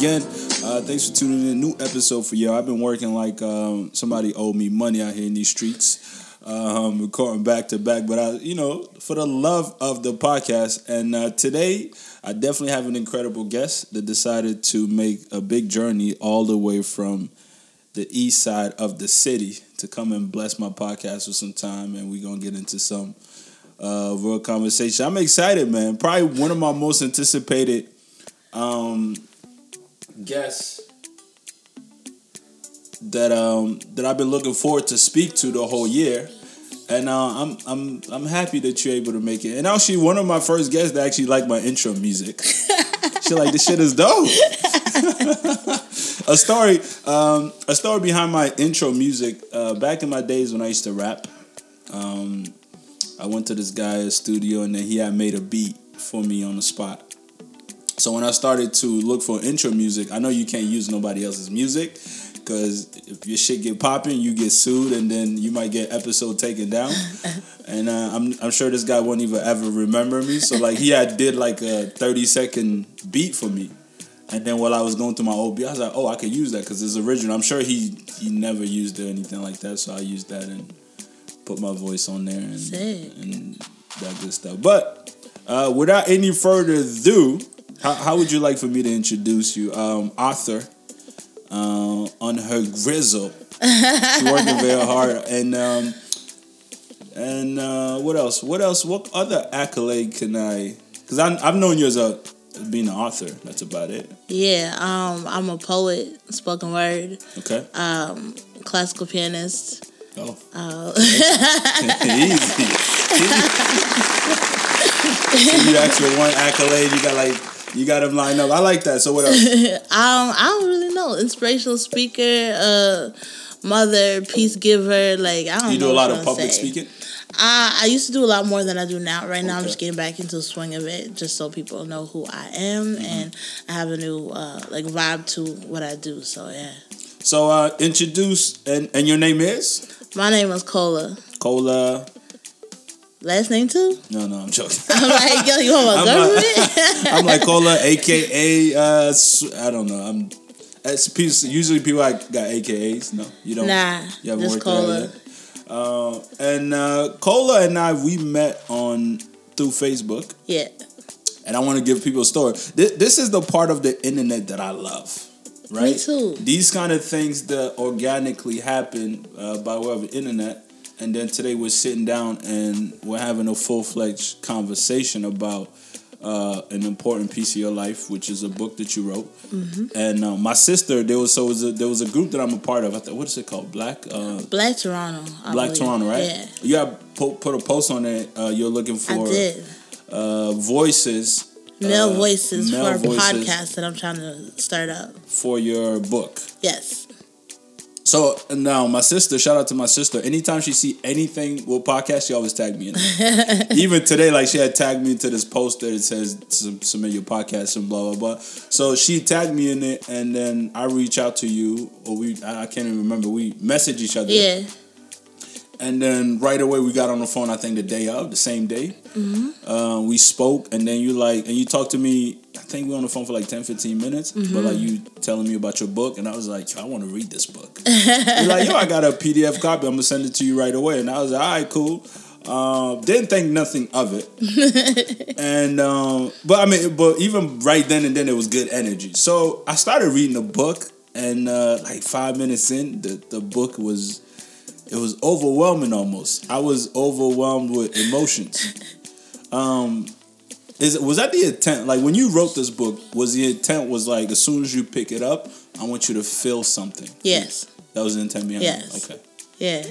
again. Uh, thanks for tuning in. New episode for y'all. I've been working like um, somebody owed me money out here in these streets. Um, recording back to back, but I, you know, for the love of the podcast. And uh, today, I definitely have an incredible guest that decided to make a big journey all the way from the east side of the city to come and bless my podcast for some time, and we're gonna get into some uh, real conversation. I'm excited, man. Probably one of my most anticipated um, guests that um, that I've been looking forward to speak to the whole year. And uh, I'm I'm I'm happy that you're able to make it. And actually, one of my first guests that actually liked my intro music. she like this shit is dope. a story, um, a story behind my intro music. Uh, back in my days when I used to rap, um, I went to this guy's studio and then he had made a beat for me on the spot. So when I started to look for intro music, I know you can't use nobody else's music because if your shit get popping, you get sued and then you might get episode taken down. and uh, I'm I'm sure this guy won't even ever remember me. So like he had did like a 30 second beat for me. And then while I was going through my old beat, I was like, oh, I could use that because it's original. I'm sure he he never used it or anything like that. So I used that and put my voice on there and, Sick. and that good stuff. But uh, without any further ado, how, how would you like for me to introduce you? Um, Arthur, uh, on her grizzle. She's working very hard. And um, and uh, what else? What else? What other accolade can I? Because I've known you as a being an author. That's about it. Yeah, um, I'm a poet, spoken word, Okay. um, classical pianist. Oh, Uh, easy. you actually one accolade. You got like you got them lined up. I like that. So what else? um, I don't really know. Inspirational speaker, uh, mother, peace giver. Like I don't. You do a lot of public say. speaking. Uh, I used to do a lot more than I do now. Right now, I'm just getting back into the swing of it, just so people know who I am, Mm-hmm. and I have a new uh, like vibe to what I do. So yeah, So uh, introduce and and your name is my name is Cola. Cola. Last name too? No, no, I'm joking. I'm like, yo, you want my government? I'm like Cola, aka uh, I don't know. I'm. It's piece, usually people like got AKAs. No, you don't. nah, You haven't just worked that Cola. yet? Uh, and uh, Cola and I we met on through Facebook, Yeah. and I want to give people a story. This, this is the part of the internet that I love. Right. too. These kind of things that organically happen uh, by way of the internet, and then today we're sitting down and we're having a full fledged conversation about uh, an important piece of your life, which is a book that you wrote. Mm-hmm. And uh, my sister, there was so was a, there was a group that I'm a part of. I thought, what is it called? Black. Uh, Black Toronto. I Black believe. Toronto, right? Yeah. You have po- put a post on it. Uh, you're looking I for did. uh, voices. Male uh, voices male for a voices podcast that I'm trying to start up. for your book. Yes. So now my sister, shout out to my sister. Anytime she see anything with podcast, she always tag me in it. Even today, like she had tagged me into this post that it says submit your podcast and blah blah blah. So she tagged me in it, and then I reach out to you, or we I I can't even remember. We message each other, Yeah. And then right away we got on the phone. I think the day of, the same day, uh, we spoke, and then you like, and you talked to me. I think we were on the phone for like 10, 15 minutes, but like you telling me about your book, and I was like, I want to read this book. You're like, yo, I got a PDF copy. I'm gonna send it to you right away. And I was like, all right, cool. Um, didn't think nothing of it, and um, but I mean, but even right then and then, it was good energy. So I started reading the book, and uh, like five minutes in, the the book was it was overwhelming almost. I was overwhelmed with emotions. Um, is was that the intent? Like when you wrote this book, was the intent was like as soon as you pick it up, I want you to feel something. Yes. That was the intent behind Yes. it. Okay. Yeah.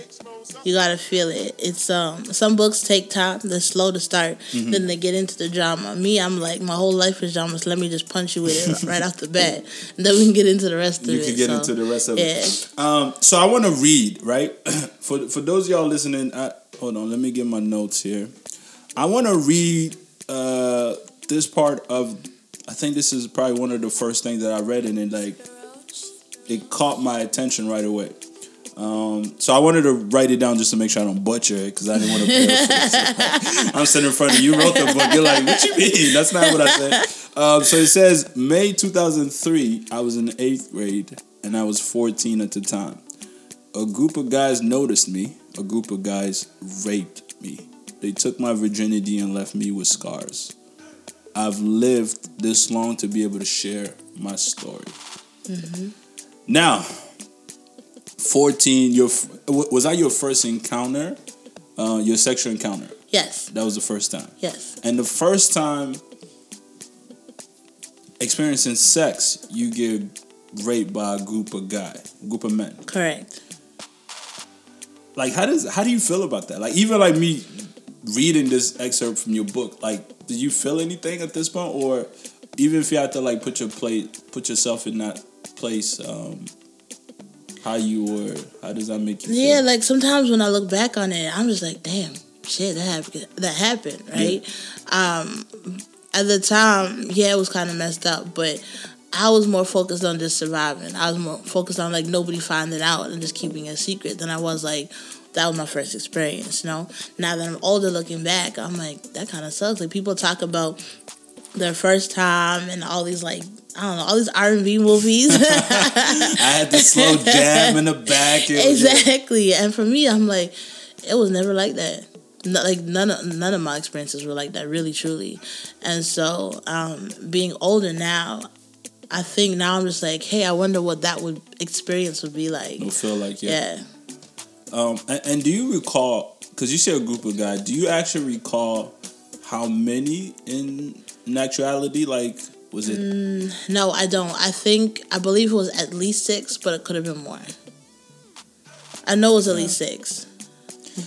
You gotta feel it. It's um some books take time, they're slow to start, Mm-hmm. then they get into the drama. Me, I'm like my whole life is drama, so let me just punch you with it right off the bat. And then we can get into the rest of You it. You can get so, into the rest of yeah. it. Um, so I want to read right for for those of y'all listening. I, hold on, let me get my notes here. I want to read uh, this part of. I think this is probably one of the first things that I read, and it like it caught my attention right away. Um, so I wanted to write it down just to make sure I don't butcher it because I didn't want to. I'm sitting in front of you, You wrote the book. You're like, what you mean? That's not what I said. Um, so it says May 2003. I was in the eighth grade and I was 14 at the time. A group of guys noticed me. A group of guys raped me. They took my virginity and left me with scars. I've lived this long to be able to share my story. Now, 14, your was that your first encounter? Uh, your sexual encounter? Yes. That was the first time. Yes. And the first time experiencing sex, you get raped by a group of guy, group of men. Correct. Like how does how do you feel about that? Like even like me reading this excerpt from your book, like did you feel anything at this point or even if you had to like put your plate put yourself in that place, um how you were how does that make you feel? Yeah, like sometimes when I look back on it, I'm just like, damn, shit, that happened. That happened, right? Um, at the time, yeah, it was kind of messed up, but I was more focused on just surviving. I was more focused on like nobody finding out and just keeping it a secret than I was like. That was my first experience, you know. Now that I'm older, looking back, I'm like, that kind of sucks. Like people talk about their first time and all these like I don't know all these R and B movies. I had the slow jam in the back. It was just- exactly. And for me, I'm like, it was never like that. No, like none of none of my experiences were like that, really, truly. And so, um, being older now, I think now I'm just like, hey, I wonder what that would experience would be like. Don't feel like yeah. Yeah. Um, and, and do you recall? Because you said a group of guys. Do you actually recall how many in, in actuality? Like, was it? Mm, no, I don't. I think I believe it was at least six, but it could have been more. I know it was at least six.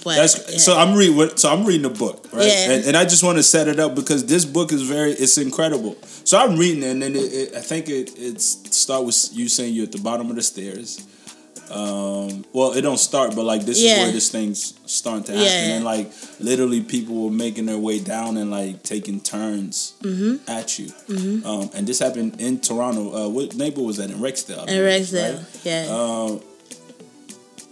But That's yeah. so. I'm reading. So I'm reading the book, right? Yeah. And, and I just want to set it up because this book is very. It's incredible. So I'm reading, it, and then it, it, I think it it's start with you saying you're at the bottom of the stairs. Um, well, it don't start, but like this is where this thing's starting to happen, Yeah. and like literally people were making their way down and like taking turns Mm-hmm. at you. Um, and this happened in Toronto. Uh, what neighbor was that in Rexdale? In Rexdale, right? yeah. Um,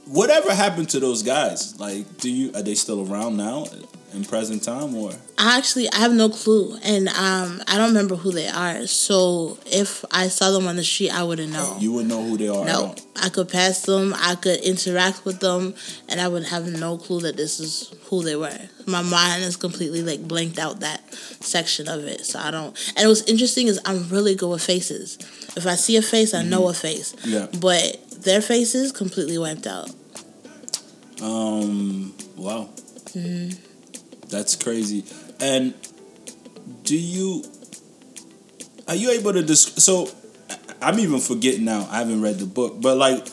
whatever happened to those guys? Like, do you are they still around now in present time or? I actually I have no clue, and um, I don't remember who they are. So if I saw them on the street, I wouldn't know. You would know who they are. no. I could pass them, I could interact with them, and I would have no clue that this is who they were. My mind is completely like blanked out that section of it, so I don't. And what's interesting is I'm really good with faces. If I see a face, I know a face. Yeah. But their faces completely wiped out. Um. Wow. Mm-hmm. That's crazy. And do you? Are you able to dis- So, I'm even forgetting now. I haven't read the book, but like,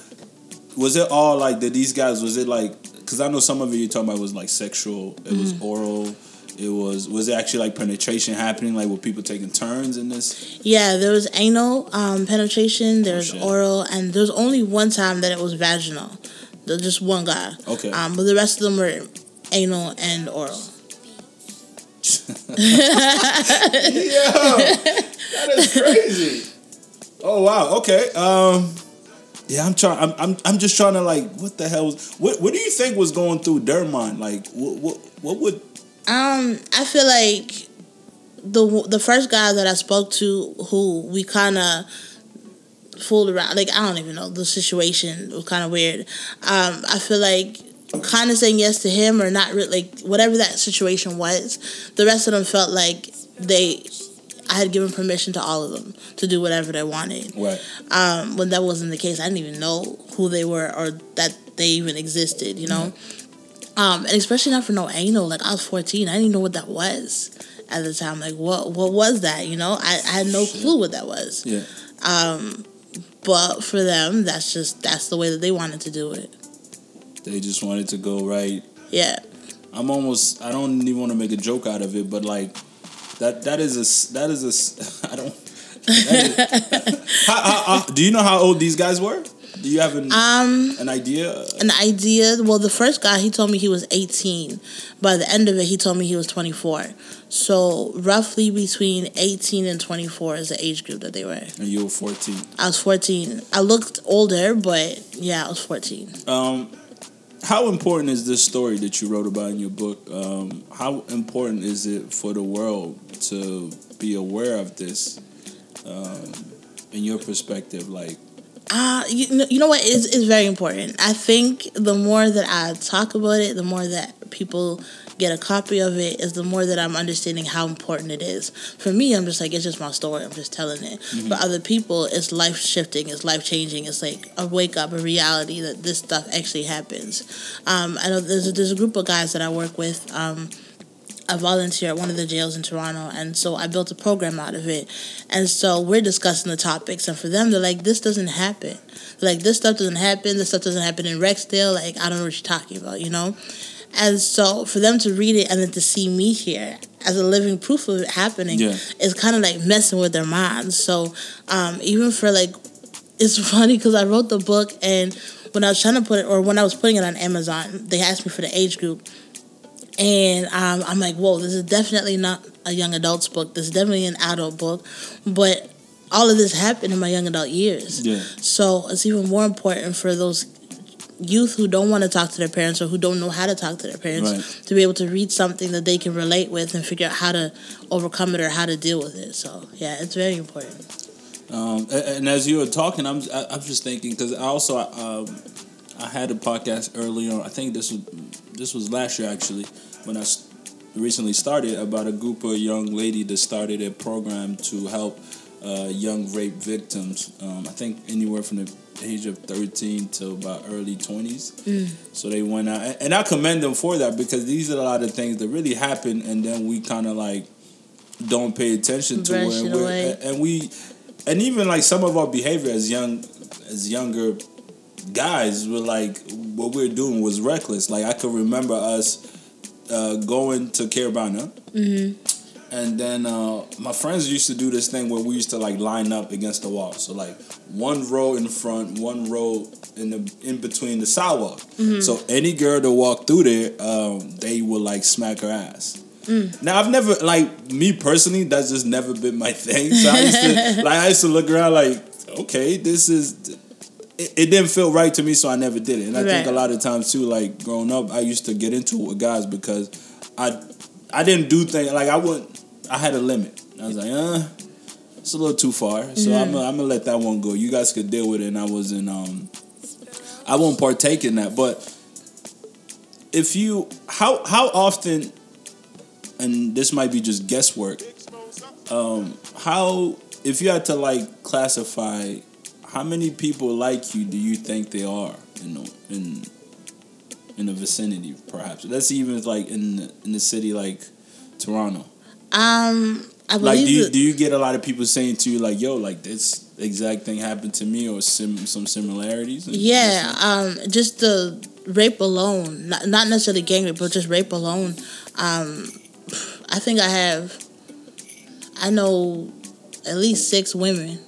was it all like that? These guys was it like? Because I know some of it you're talking about was like sexual. It was Mm-hmm. oral. It was was it actually like penetration happening? Like were people taking turns in this? Yeah, there was anal um, penetration, there's shit. oral, and there's only one time that it was vaginal. There's just one guy. Okay. Um, but the rest of them were anal and oral. That is crazy. oh wow. Okay. Um. Yeah, I'm trying. I'm, I'm. I'm just trying to like. What the hell? Was, what What do you think was going through their mind? Like, what? What? What would? Um, I feel like the the first guy that I spoke to, who we kind of fooled around, like I don't even know the situation was kind of weird. Um, I feel like kind of saying yes to him or not really, like whatever that situation was. The rest of them felt like they, I had given permission to all of them to do whatever they wanted. Right. Um, when that wasn't the case, I didn't even know who they were or that they even existed. You know. Um, and especially not for no anal. Like I was fourteen, I didn't even know what that was at the time. Like what what was that? You know, I, I had no clue what that was. Yeah. But for them, that's just that's the way that they wanted to do it. They just wanted to go right. Yeah, I'm almost. I don't even want to make a joke out of it, but like, that that is a that is a. I don't. that is- how, how, how- do you know how old these guys were? Do you have an Um, an idea? an idea. Well, the first guy he told me he was 18. By the end of it, he told me he was 24. So roughly between 18 and 24 is the age group that they were. And you were fourteen. I was 14. I looked older, but yeah, I was 14. Um, how important is this story that you wrote about in your book? Um, how important is it for the world to be aware of this? Um, in your perspective, like Uh, you, know, you know what? It's, it's very important. I think the more that I talk about it, the more that people get a copy of it, is the more that I'm understanding how important it is. For me, I'm just like, it's just my story. I'm just telling it. But other people, it's life shifting, it's life changing. It's like a wake up, a reality that this stuff actually happens. Um, I know there's a, there's a group of guys that I work with. Um, I volunteer at one of the jails in Toronto, and so I built a program out of it. And so we're discussing the topics, and for them, they're like, "This doesn't happen. Like this stuff doesn't happen. This stuff doesn't happen in Rexdale. Like I don't know what you're talking about, you know." And so for them to read it and then to see me here as a living proof of it happening Yeah. is kind of like messing with their minds. So um, even for like, it's funny because I wrote the book and when I was trying to put it, or when I was putting it on Amazon, they asked me for the age group. And um, I'm like, whoa, this is definitely not a young adult's book. This is definitely an adult book. But all of this happened in my young adult years. Yeah. So it's even more important for those youth who don't want to talk to their parents or who don't know how to talk to their parents Right. to be able to read something that they can relate with and figure out how to overcome it or how to deal with it. So yeah, it's very important. Um, and as you were talking, I'm I'm just thinking because I also um, I had a podcast earlier. I think this was this was last year actually when I recently started about a group of young lady that started a program to help uh, young rape victims. Um, I think anywhere from the age of 13 to about early 20s. So they went out, and I commend them for that because these are a lot of things that really happen, and then we kind of like don't pay attention to Brush it, and, and we and even like some of our behavior as young as younger guys were like what we are doing was reckless like i could remember us uh, going to Caribana and then uh, my friends used to do this thing where we used to like line up against the wall so like one row in front one row in the in between the sidewalk so any girl that walked through there um, they would like smack her ass now I've never like me personally. That's just never been my thing. So I used to like I used to look around like, okay, this is. It, it didn't feel right to me, so I never did it. And I think a lot of times too, like growing up, I used to get into it with guys because I I didn't do things like I wouldn't. I had a limit. I was like, uh, it's a little too far. So I'm gonna, I'm gonna let that one go. You guys could deal with it. And I wasn't. Um, I won't partake in that. But if you, how how often and this might be just guesswork. Um, how if you had to like classify how many people like you do you think they are in the, in in the vicinity perhaps that's even like in the, in the city like Toronto Um, I believe like do you do you get a lot of people saying to you like yo like this exact thing happened to me or sim, some similarities Yeah, um, just the rape alone, not, not necessarily gang rape, but just rape alone. Um, I think I have, I know at least six women.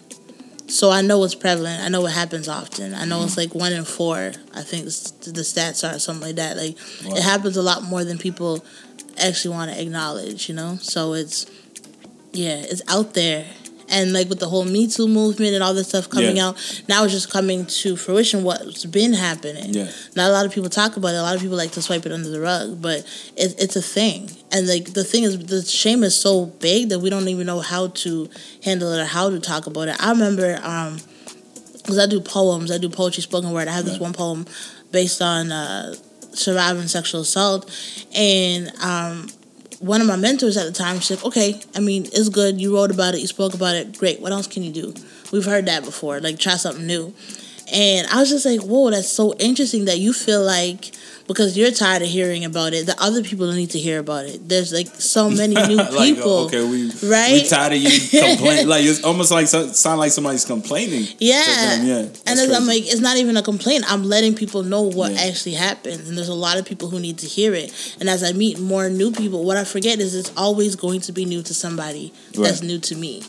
So I know it's prevalent. I know it happens often. I know it's like one in four. I think the stats are something like that. Like Wow. it happens a lot more than people actually want to acknowledge. You know, so it's yeah, it's out there. And like with the whole Me Too movement and all this stuff coming Yeah. out, now it's just coming to fruition. What's been happening? Yeah. Not a lot of people talk about it. A lot of people like to swipe it under the rug, but it, it's a thing. And like the thing is, the shame is so big that we don't even know how to handle it or how to talk about it. I remember, um, because I do poems, I do poetry, spoken word. I have this Right. one poem based on uh, surviving sexual assault, and um, one of my mentors at the time said, "Okay, I mean, it's good. You wrote about it. You spoke about it. Great. What else can you do? We've heard that before. Like, try something new." And I was just like, "Whoa, that's so interesting that you feel like." Because you're tired of hearing about it, the other people don't need to hear about it. There's like so many new uh, like, people. okay, we right? we tired of you complaining. like it's almost like so, sound like somebody's complaining. Yeah. them, yeah. and as I'm like, it's not even a complaint. I'm letting people know what Yeah. actually happens. And there's a lot of people who need to hear it. And as I meet more new people, what I forget is it's always going to be new to somebody that's new to me.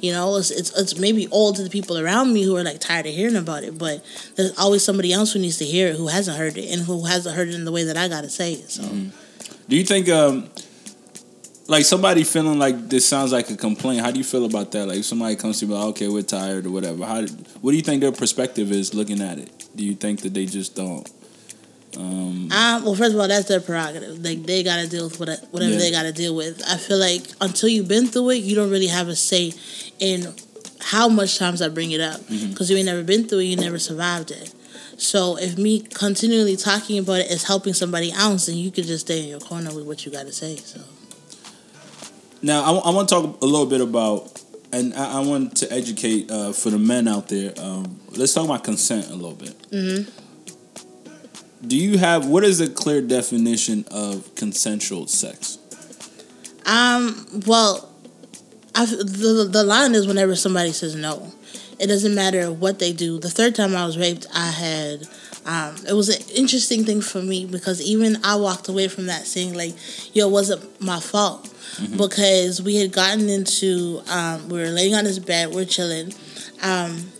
You know, it's, it's it's maybe old to the people around me who are like tired of hearing about it, but there's always somebody else who needs to hear it who hasn't heard it and who hasn't heard it in the way that I gotta say it. So, Do you think, um, like somebody feeling like this sounds like a complaint? How do you feel about that? Like if somebody comes to you, like, okay, we're tired or whatever. How? What do you think their perspective is looking at it? Do you think that they just don't? Um, um, well, first of all, that's their prerogative. Like they gotta deal with what, whatever Yeah. they gotta deal with. I feel like until you've been through it, you don't really have a say in how much times I bring it up Mm-hmm. because you ain't never been through it, you never survived it. So if me continually talking about it is helping somebody else, then you could just stay in your corner with what you gotta say. So. Now, I, want to talk a little bit about, and I, I want to educate uh, for the men out there. Um, let's talk about consent a little bit. Mm-hmm. Do you have what is a clear definition of consensual sex? Um. Well, I the the line is whenever somebody says no, it doesn't matter what they do. The third time I was raped, I had. Um, it was an interesting thing for me because even I walked away from that saying like, "Yo, it wasn't my fault," because we had gotten into. Um, we were laying on his bed, we're chilling. Um,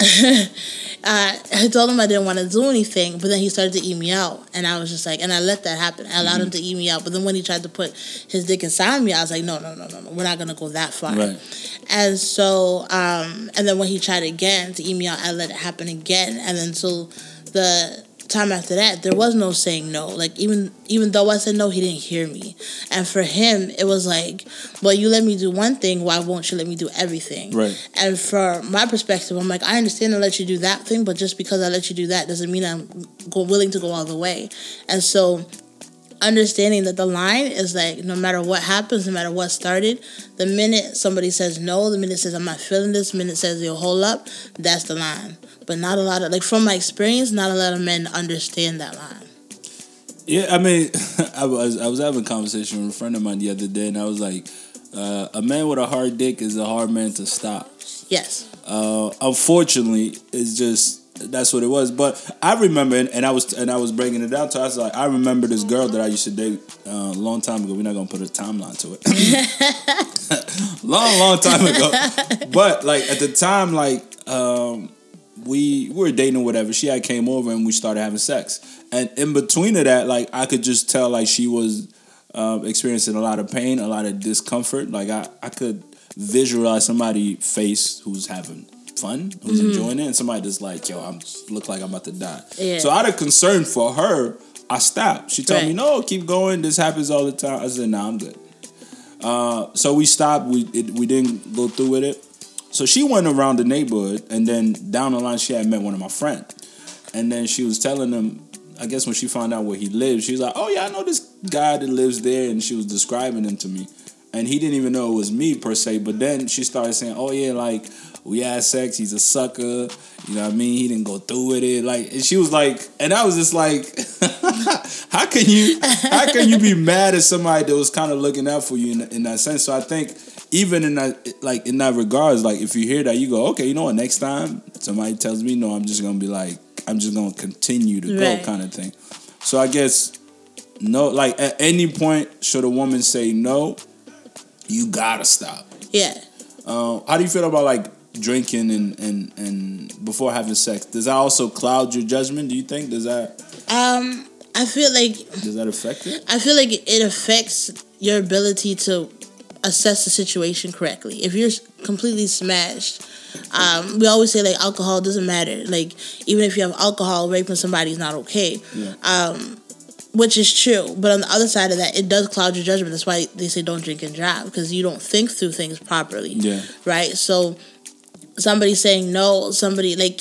I, I told him I didn't want to do anything, but then he started to eat me out, and I was just like, and I let that happen. I allowed him to eat me out, but then when he tried to put his dick inside me, I was like, no, no, no, no, no, we're not gonna go that far. Right. And so, um, and then when he tried again to eat me out, I let it happen again, and then so the time after that, there was no saying no. Like even even though I said no, he didn't hear me. And for him, it was like, well, you let me do one thing, why won't you let me do everything? Right. And for my perspective, I'm like, I understand I let you do that thing, but just because I let you do that doesn't mean I'm willing to go all the way. And so, understanding that the line is like, no matter what happens, no matter what started, the minute somebody says no, the minute says I'm not feeling this, the minute says yo hold up, that's the line. But not a lot of like from my experience, not a lot of men understand that line. Yeah, I mean, I was I was having a conversation with a friend of mine the other day, and I was like, uh, a man with a hard dick is a hard man to stop. Yes. Uh, unfortunately, it's just that's what it was. But I remember, and, and I was and I was breaking it down to. I was like, I remember this girl that I used to date uh, a long time ago. We're not gonna put a timeline to it. long, long time ago. But like at the time, like um, we, we were dating or whatever. She had came over and we started having sex. And in between of that, like I could just tell, like she was um, experiencing a lot of pain, a lot of discomfort. Like I, I could visualize somebody face who's having fun, who's enjoying it, and somebody just like, yo, I'm look like I'm about to die. Yeah. So out of concern for her, I stopped. She told me, no, keep going. This happens all the time. I said, nah, I'm good. Uh, so we stopped. We it, we didn't go through with it. So she went around the neighborhood, and then down the line, she had met one of my friends, and then she was telling him. I guess when she found out where he lived, she was like, "Oh yeah, I know this guy that lives there," and she was describing him to me, and he didn't even know it was me per se. But then she started saying, "Oh yeah, like we had sex. He's a sucker. You know what I mean? He didn't go through with it. Like, and she was like, and I was just like, how can you, how can you be mad at somebody that was kind of looking out for you in, in that sense? So I think even in that, like in that regards, like if you hear that, you go, okay, you know what? Next time somebody tells me no, I'm just gonna be like, I'm just gonna continue to go, kind of thing. So I guess no, like at any point, should a woman say no, you gotta stop. Yeah. Uh, how do you feel about like drinking and, and and before having sex? Does that also cloud your judgment? Do you think does that Um, I feel like does that affect it? I feel like it affects your ability to assess the situation correctly. If you're completely smashed, um, we always say like alcohol doesn't matter. Like even if you have alcohol, raping somebody is not okay. Yeah. Um, which is true, but on the other side of that, it does cloud your judgment. That's why they say don't drink and drive because you don't think through things properly. Yeah. Right. So somebody saying no, somebody like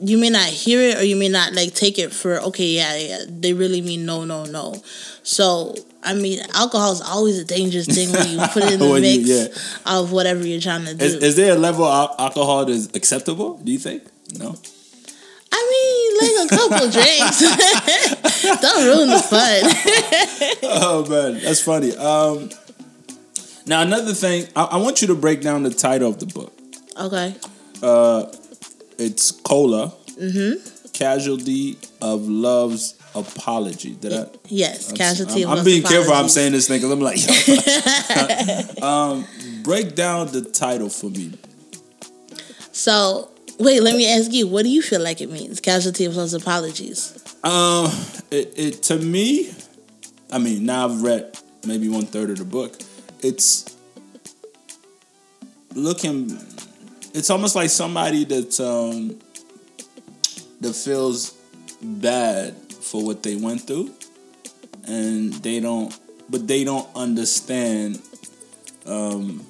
you may not hear it or you may not like take it for okay, yeah, yeah. They really mean no, no, no. So I mean, alcohol is always a dangerous thing when you put it in the When you- mix yeah. of whatever you're trying to do. Is, is there a level of alcohol that's acceptable? Do you think? No. I mean, like a couple drinks. Don't ruin the fun. Oh man, that's funny. Um, now another thing, I, I want you to break down the title of the book. Okay. Uh, it's Cola, mm-hmm. Casualty of Love's Apology. Did I? Yes, I'm- casualty. I'm, I'm being careful. I'm saying this thing because I'm like, yo. um, break down the title for me. So wait, let me ask you, what do you feel like it means? Casualty of love's apologies. Um, it, it to me, I mean, now I've read maybe one third of the book. It's looking. It's almost like somebody that um that feels bad for what they went through, and they don't, but they don't understand. Um,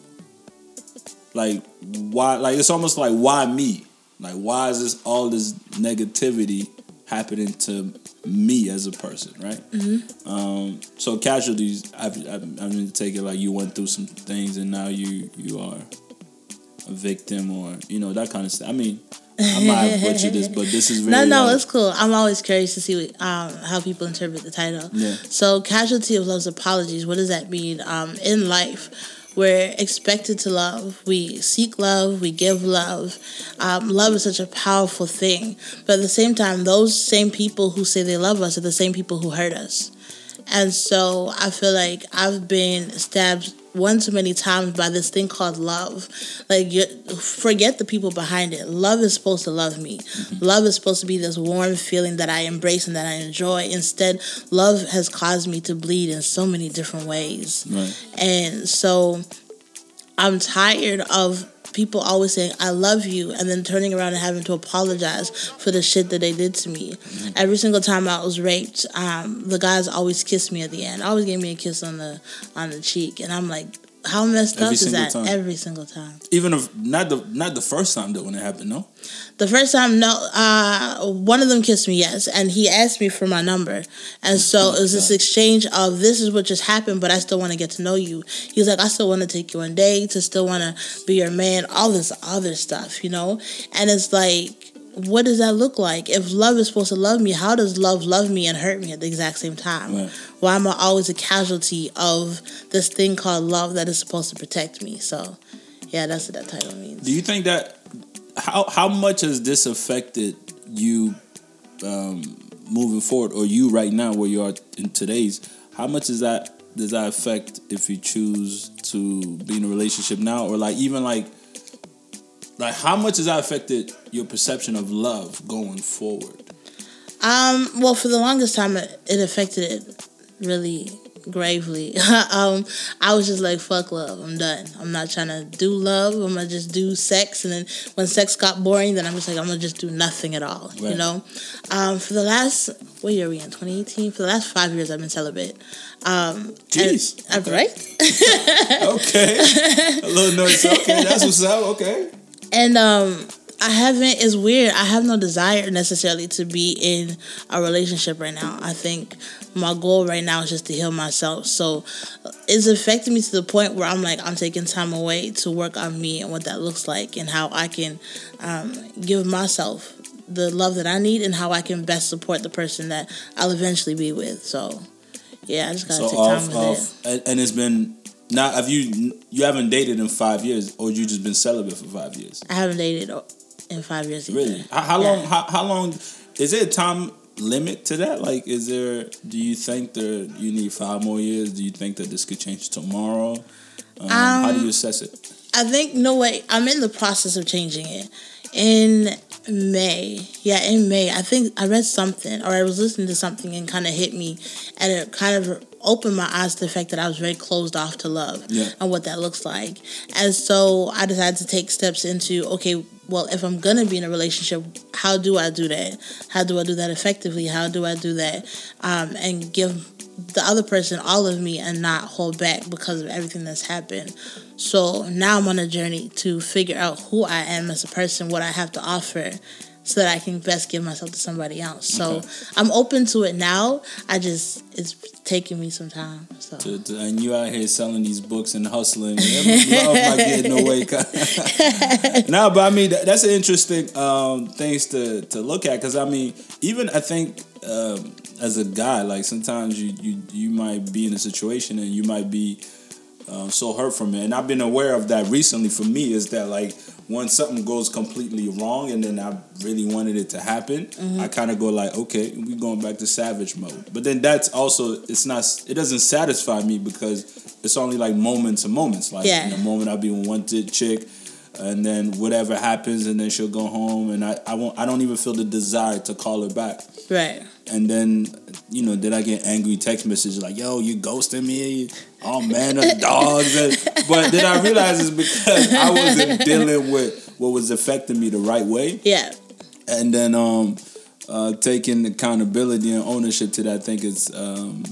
like why? Like it's almost like why me? Like why is this all this negativity happening to me as a person, right? Mm-hmm. Um, so casualties, I've, I've, I mean, to take it like you went through some things and now you you are victim or you know that kind of stuff. I mean, I might butcher this, but this is No, no, like- it's cool. I'm always curious to see what, um, how people interpret the title. Yeah. So, casualty of love's apologies. What does that mean? Um, in life, we're expected to love. We seek love. We give love. Um, love is such a powerful thing, but at the same time, those same people who say they love us are the same people who hurt us. And so I feel like I've been stabbed one too many times by this thing called love. Like, you forget the people behind it. Love is supposed to love me. Love is supposed to be this warm feeling that I embrace and that I enjoy. Instead, love has caused me to bleed in so many different ways. Right. And so I'm tired of people always saying I love you and then turning around and having to apologize for the shit that they did to me. Every single time I was raped, um, the guys always kissed me at the end. Always gave me a kiss on the on the cheek, and I'm like, how messed Every up is that? time. Every single time. Even if not the not the first time that when it happened, no. The first time, no, uh, one of them kissed me, yes, and he asked me for my number, and so it was this exchange of this is what just happened, but I still want to get to know you. He was like, I still want to take you on dates, I still want to be your man, all this other stuff, you know, and it's like. What does that look like? If love is supposed to love me, how does love love me and hurt me at the exact same time? Right. Why am I always a casualty of this thing called love that is supposed to protect me? So, yeah, that's what that title means. Do you think that how how much has this affected you um, moving forward, or you right now where you are in today's? How much is that does that affect if you choose to be in a relationship now, or like even like like how much has that affected your perception of love going forward? Um, well, for the longest time, it, it affected it really gravely. um, I was just like, fuck love, I'm done. I'm not trying to do love. I'm gonna just do sex, and then when sex got boring, then I'm just like, I'm gonna just do nothing at all. You know. Um, for the last what year are we in? 2018. For the last five years, I've been celibate. Um, Jeez. and- uh, right? Okay, a little noise. Okay, that's what's up. Okay, And um I haven't it's weird. I have no desire necessarily to be in a relationship right now. I think my goal right now is just to heal myself. So it's affecting me to the point where I'm like I'm taking time away to work on me and what that looks like and how I can um, give myself the love that I need and how I can best support the person that I'll eventually be with. So yeah, I just gotta so take time with it. off, and, and it's been now. Have you you haven't dated in five years, or you just been celibate for five years? I haven't dated in five years either. Really? How, how Yeah. long? How, how long? Is there a time limit to that? Like, is there? Do you think that you need five more years? Do you think that this could change tomorrow? Um, how do you assess it? I think no way. I'm in the process of changing it. In May, yeah, in May, I think I read something or I was listening to something and kind of hit me, and it kind of opened my eyes to the fact that I was very closed off to love Yeah. and what that looks like. And so I decided to take steps into okay, well, if I'm gonna be in a relationship, how do I do that? How do I do that effectively? How do I do that um, and give the other person all of me and not hold back because of everything that's happened. So now I'm on a journey to figure out who I am as a person, what I have to offer, so that I can best give myself to somebody else. So Okay. I'm open to it now. I just it's taking me some time. So To, to, and you out here selling these books and hustling. Love might get in the no, but I mean that, that's an interesting um, things to to look at because I mean even I think um, as a guy like sometimes you you you might be in a situation and you might be um, so hurt from it. And I've been aware of that recently. For me, is that like when something goes completely wrong, and then I really wanted it to happen, Mm-hmm. I kind of go like, okay, we going back to savage mode. But then that's also it's not it doesn't satisfy me because it's only like moments and moments. Like Yeah. in the moment I'll be with one chick. And then whatever happens, and then she'll go home, and I, I won't. I don't even feel the desire to call her back Right. And then you know then I get angry text messages like yo you ghosting me? All man of dogs and, but then I realize it's because I wasn't dealing with what was affecting me the right way. Yeah. and then um uh taking accountability and ownership to that I think is um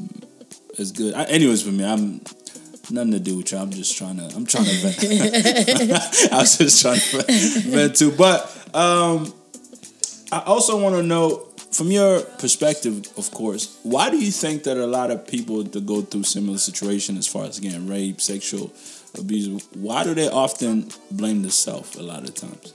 is good. I, anyways for me I'm nothing to do with you I'm just trying to I'm trying to vent. I was just trying to vent too. But um I also want to know from your perspective, of course, why do you think that a lot of people that go through similar situation as far as getting rape, sexual abuse, why do they often blame themselves a lot of times?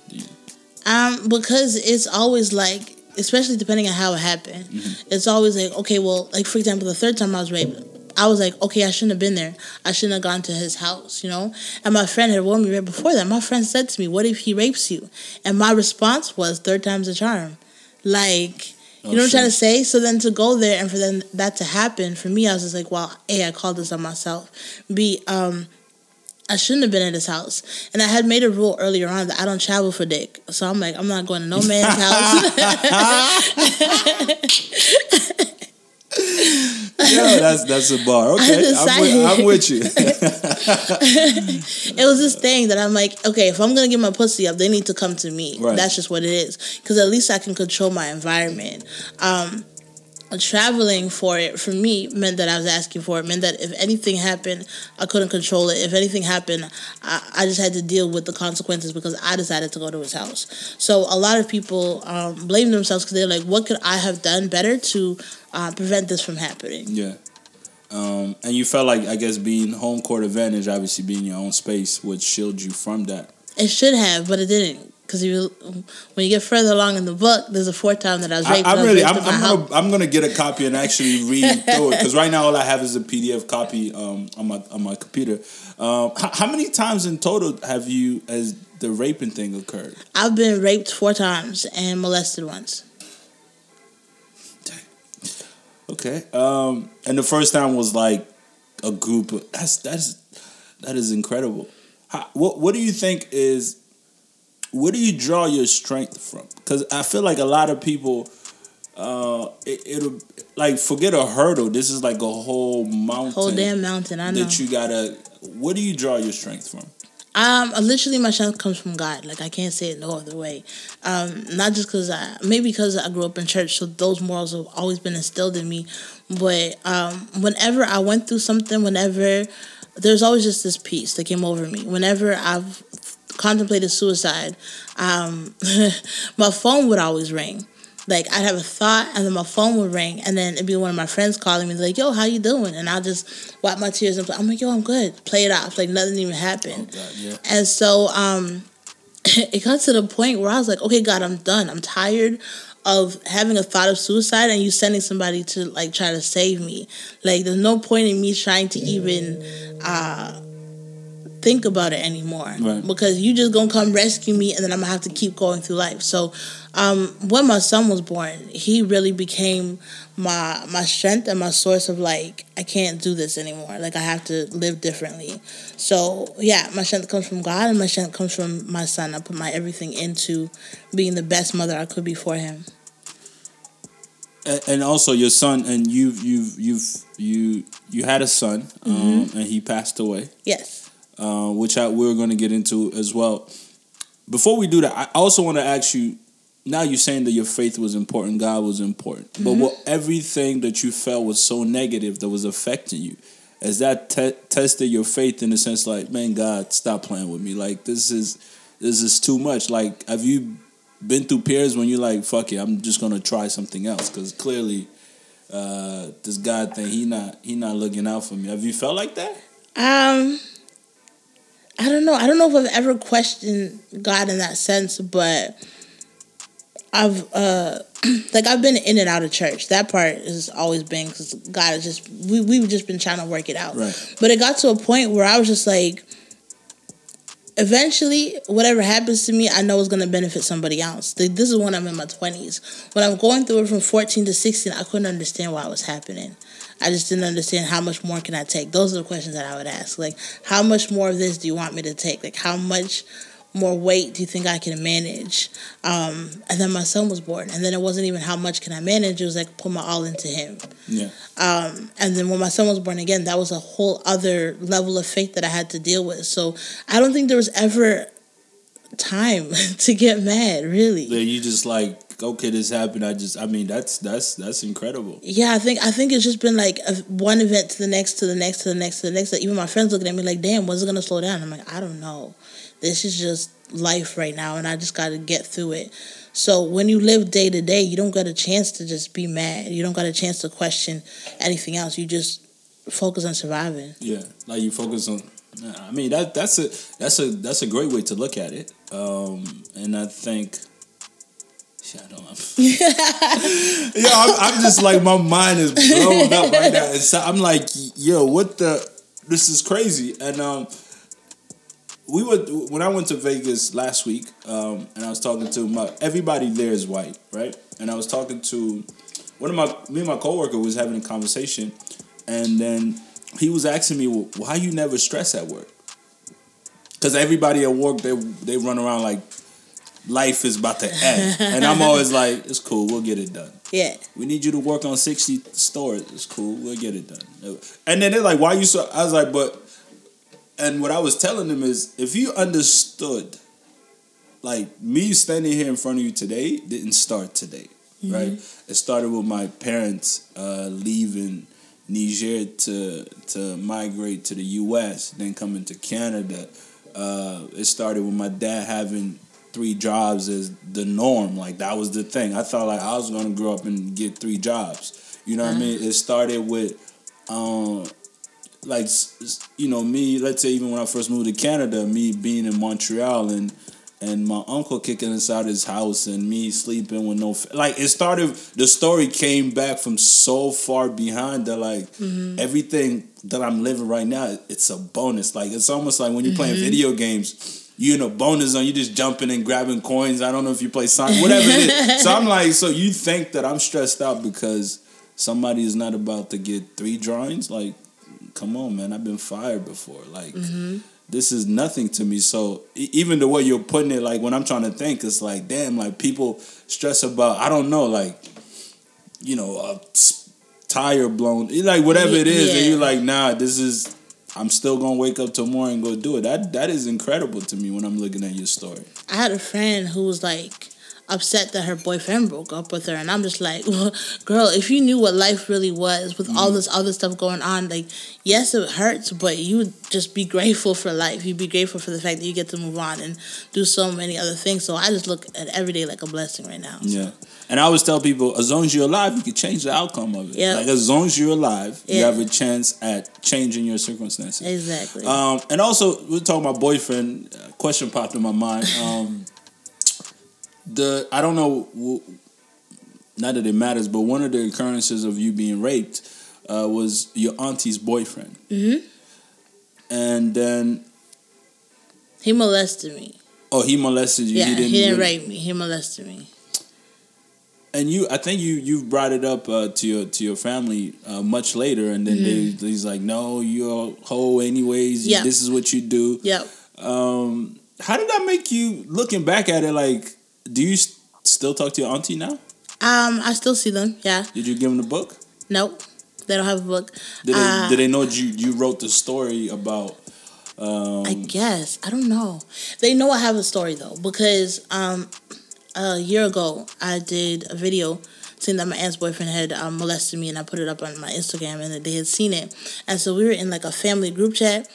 Um, because it's always like, especially depending on how it happened, it's always like, okay, well, like for example, the third time I was raped, I was like, okay, I shouldn't have been there. I shouldn't have gone to his house, you know. And my friend had warned me right before that. My friend said to me, "What if he rapes you?" And my response was, third time's a charm." Like, you know what I'm trying to say? So then to go there and for then that to happen, for me, I was just like, well, A, I called this on myself. B, um, I shouldn't have been at his house. And I had made a rule earlier on that I don't travel for dick. So I'm like, I'm not going to no man's house. yeah, that's that's a bar. Okay, I'm with, I'm with you. it was this thing that I'm like, okay, if I'm gonna get my pussy up, they need to come to me. Right. That's just what it is. Because at least I can control my environment. Um, traveling for it for me meant that I was asking for it. Meant that if anything happened, I couldn't control it. If anything happened, I, I just had to deal with the consequences because I decided to go to his house. So a lot of people um, blame themselves because they're like, what could I have done better to uh, prevent this from happening? yeah. Um, and you felt like I guess being home court advantage, obviously being your own space, would shield you from that. It should have, but it didn't. Because you, when you get further along in the book, there's a fourth time that I was raped. I'm I was really, I'm, I'm gonna, I'm gonna get a copy and actually read through it because right now all I have is a PDF copy um, on my on my computer. Um, how, how many times in total have you, as the raping thing occurred? I've been raped four times and molested once. Okay, um, and the first time was like a group. Of, that's that's that is incredible. How, what what do you think is? Where do you draw your strength from? Because I feel like a lot of people, uh, it, it'll like forget a hurdle. This is like a whole mountain. Whole damn mountain, I know. that you gotta. Where do you draw your strength from? Um, literally, my strength comes from God. Like I can't say it no other way. Um, not just because I, maybe because I grew up in church, so those morals have always been instilled in me. But um, whenever I went through something, whenever there's always just this peace that came over me. Whenever I've contemplated suicide, um, my phone would always ring. Like I'd have a thought, and then my phone would ring, and then it'd be one of my friends calling me, like, "Yo, how you doing?" And I'll just wipe my tears and. I'm like, "Yo, I'm good." Play it off, like nothing even happened. God, yeah. And so um, it got to the point where I was like, okay, God, I'm done. I'm tired of having a thought of suicide and you sending somebody to like try to save me. Like, there's no point in me trying to even uh, think about it anymore Right. because you just gonna come rescue me and then I'm gonna have to keep going through life. So, um, when my son was born, he really became my my strength and my source of like I can't do this anymore. Like I have to live differently. So yeah, my strength comes from God and my strength comes from my son. I put my everything into being the best mother I could be for him. And, also your son, and you've you've you've you you had a son, Mm-hmm. um, and he passed away. Yes. uh, which I, we're going to get into as well. Before we do that, I also want to ask you. Now you're saying that your faith was important, God was important, but Mm-hmm. what everything that you felt was so negative that was affecting you, has that te- tested your faith in the sense like, man, God, stop playing with me. Like this is this is too much. Like, have you been through periods when you're like, fuck it, I'm just gonna try something else because clearly, uh, this God thing, he not he not looking out for me. Have you felt like that? Um, I don't know. I don't know if I've ever questioned God in that sense, but I've uh like I've been in and out of church. That part has always been because God has just we we've just been trying to work it out. Right. But it got to a point where I was just like, eventually, whatever happens to me, I know it's gonna benefit somebody else. Like, this is when I'm in my twenties. When I'm going through it from 14 to 16, I couldn't understand why it was happening. I just didn't understand how much more can I take. Those are the questions that I would ask. Like, how much more of this do you want me to take? Like, how much more weight do you think I can manage? Um, and then my son was born, and then it wasn't even how much can I manage. It was like put my all into him. Yeah. Um, and then when my son was born again, that was a whole other level of faith that I had to deal with. So I don't think there was ever time to get mad. Really. Yeah, you just like okay, this happened. I just, I mean, that's that's that's incredible. Yeah, I think I think it's just been like a, one event to the next, to the next, to the next, to the next. Even my friends looking at me like, "Damn, when's it gonna slow down?" I'm like, I don't know. This is just life right now, and I just got to get through it. So when you live day to day, you don't get a chance to just be mad. You don't got a chance to question anything else. You just focus on surviving. Yeah, like you focus on. I mean that that's a that's a that's a great way to look at it, um, and I think. Shit, I don't. yeah, I'm, I'm just like my mind is blown up right now. And so I'm like, yo, what the? This is crazy. And um, we were when I went to Vegas last week, um, and I was talking to my everybody there is white, right? And I was talking to one of my me and my coworker was having a conversation, and then he was asking me, well, "Why you never stress at work?" Because everybody at work they they run around like life is about to end, and I'm always like, "It's cool, we'll get it done." Yeah. We need you to work on sixty stores. It's cool, we'll get it done. And then they're like, "Why you so?" I was like, "But." And what I was telling them is, if you understood, like me standing here in front of you today didn't start today, mm-hmm. right? It started with my parents uh, leaving Niger to to migrate to the U.S., then coming to Canada. Uh, it started with my dad having three jobs as the norm. Like that was the thing. I thought like I was gonna grow up and get three jobs. You know what I mean? It started with um, like you know me let's say even when i first moved to canada me being in montreal and and my uncle kicking inside his house and me sleeping with no like it started the story came back from so far behind that like mm-hmm. everything that i'm living right now it's a bonus like it's almost like when you're playing mm-hmm. video games you in a bonus zone, you just jumping and grabbing coins. I don't know if you play Sonic, whatever it is. So I'm like, so you think that I'm stressed out because somebody is not about to get three drawings? Like, come on, man, I've been fired before. Like, mm-hmm. this is nothing to me. So even the way you're putting it, like when I'm trying to think, it's like, damn, like people stress about, I don't know, like, you know, a tire blown, like whatever it is, yeah. and you're like, nah, this is. I'm still gonna wake up tomorrow and go do it. That that is incredible to me when I'm looking at your story. I had a friend who was like, upset that her boyfriend broke up with her and i'm just like well, girl if you knew what life really was with mm all this other stuff going on like yes it hurts but you would just be grateful for life you'd be grateful for the fact that you get to move on and do so many other things so i just look at every day like a blessing right now so. yeah and I always tell people, as long as you're alive, you can change the outcome of it. Yeah. Like as long as you're alive, you have a chance at changing your circumstances. Exactly. Um, and also, we're talking about boyfriend. question popped in my mind. Um, the I don't know, not that it matters, but one of the occurrences of you being raped uh, was your auntie's boyfriend, mm-hmm. and then he molested me. Oh, he molested you. Yeah, he didn't, he didn't rape me. He molested me. And you, I think you you brought it up uh, to your to your family uh, much later, and then mm-hmm. they he's like, "No, you're a hoe anyways. Yep. This is what you do." Yep. Um, how did that make you? Looking back at it, like do you still talk to your auntie now? Um, I still see them. Yeah. Did you give them the book? Nope, they don't have a book. Did they, uh, did they know you you wrote the story about? Um, I guess I don't know. They know I have a story though because um, a year ago I did a video saying that my aunt's boyfriend had um, molested me and I put it up on my Instagram and that they had seen it. And so we were in like a family group chat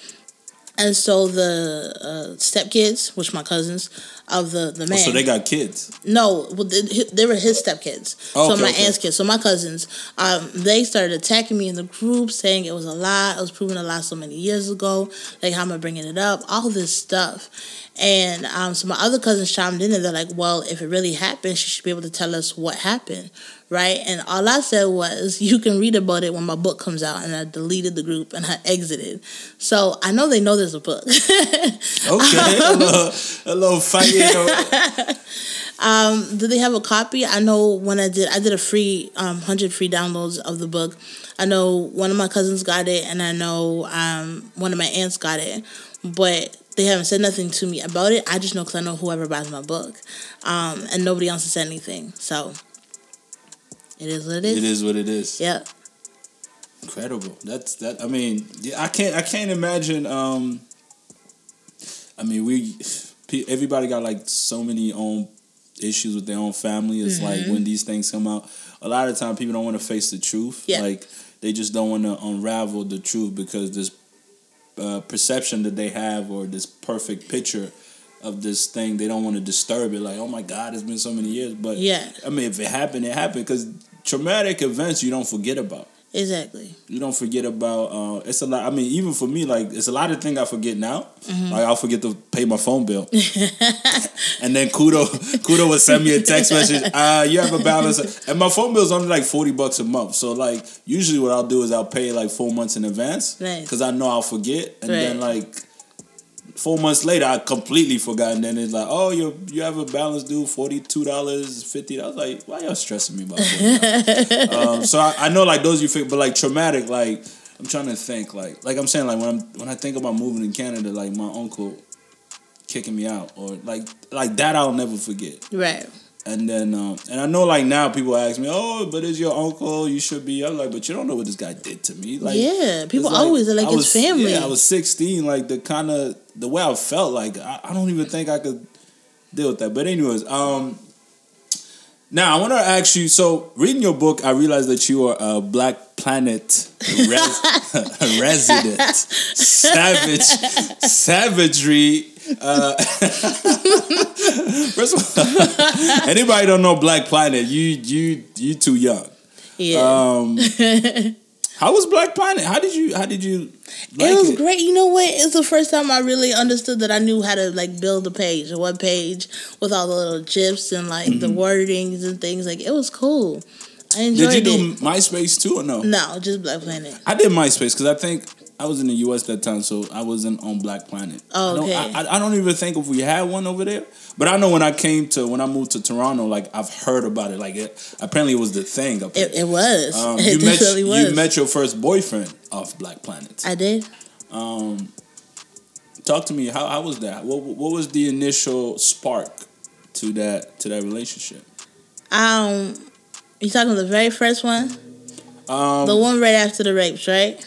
and so the uh, stepkids, which my cousins of the the man, oh, so they got kids. No, well, they, they were his stepkids. Oh, so okay, my okay. aunt's kids. So my cousins, um, they started attacking me in the group, saying it was a lie. It was proven a lie so many years ago. Like how am I bringing it up? All this stuff, And um, so my other cousins chimed in and they're like, well, if it really happened, she should be able to tell us what happened, right? And all I said was, you can read about it when my book comes out. And I deleted the group and I exited. So I know they know there's a book. okay, a little, a little fight. You know. um, do they have a copy? I know when I did, I did a free um, hundred free downloads of the book. I know one of my cousins got it, and I know um, one of my aunts got it, but they haven't said nothing to me about it. I just know because I know whoever buys my book, um, and nobody else has said anything. So it is what it is. It is what it is. Yeah. Incredible. That's that. I mean, I can't. I can't imagine. Um, I mean, we everybody got like so many own issues with their own family. It's mm-hmm. like when these things come out, a lot of time people don't want to face the truth. Yeah. Like they just don't want to unravel the truth because this uh, perception that they have or this perfect picture of this thing, they don't want to disturb it. Like, oh my God, it's been so many years. But yeah, I mean, if it happened, it happened because traumatic events you don't forget about. Exactly. You don't forget about. Uh, it's a lot. I mean, even for me, like it's a lot of things I forget now. Mm-hmm. Like I'll forget to pay my phone bill, and then Koodo Koodo would send me a text message. Uh, you have a balance, and my phone bill is only like forty bucks a month. So like usually what I'll do is I'll pay like four months in advance because nice. I know I'll forget, and right. then like four months later, I completely forgot. And then it's like, oh, you you have a balance due forty two dollars fifty. I was like, why y'all stressing me about um, so I, I, know like those you think, but like traumatic, like I'm trying to think, like like I'm saying, like when I'm when I think about moving to Canada, like my uncle kicking me out or like like that I'll never forget. Right. And then, um, and I know, like now, people ask me, "Oh, but is your uncle? You should be." I'm like, "But you don't know what this guy did to me." Like, yeah, people like, always like I his family. Yeah, I was 16. Like the kind of the way I felt, like I, I, don't even think I could deal with that. But anyways, um, now I want to ask you. So, reading your book, I realized that you are a Black Planet res- resident, savage, savagery uh, first of all, anybody don't know Black Planet? You you you too young. Yeah. Um, how was Black Planet? How did you how did you? Like it was it? great. You know what? It's the first time I really understood that I knew how to like build a page, a web page with all the little gifs and like mm-hmm. the wordings and things. Like it was cool. I enjoyed it. Did you do. MySpace too or no? No, just Black Planet. I did MySpace because I think I was in the U.S. that time, so I wasn't on Black Planet. Oh, okay. I don't, I, I, don't even think if we had one over there, but I know when I came to when I moved to Toronto, like I've heard about it. Like it, apparently it was the thing up there. It, it was. Um, it you met was. you met your first boyfriend off Black Planet. I did. Um, talk to me. How how was that? What what was the initial spark to that to that relationship? Um, you talking the very first one? Um, the one right after the rapes, right?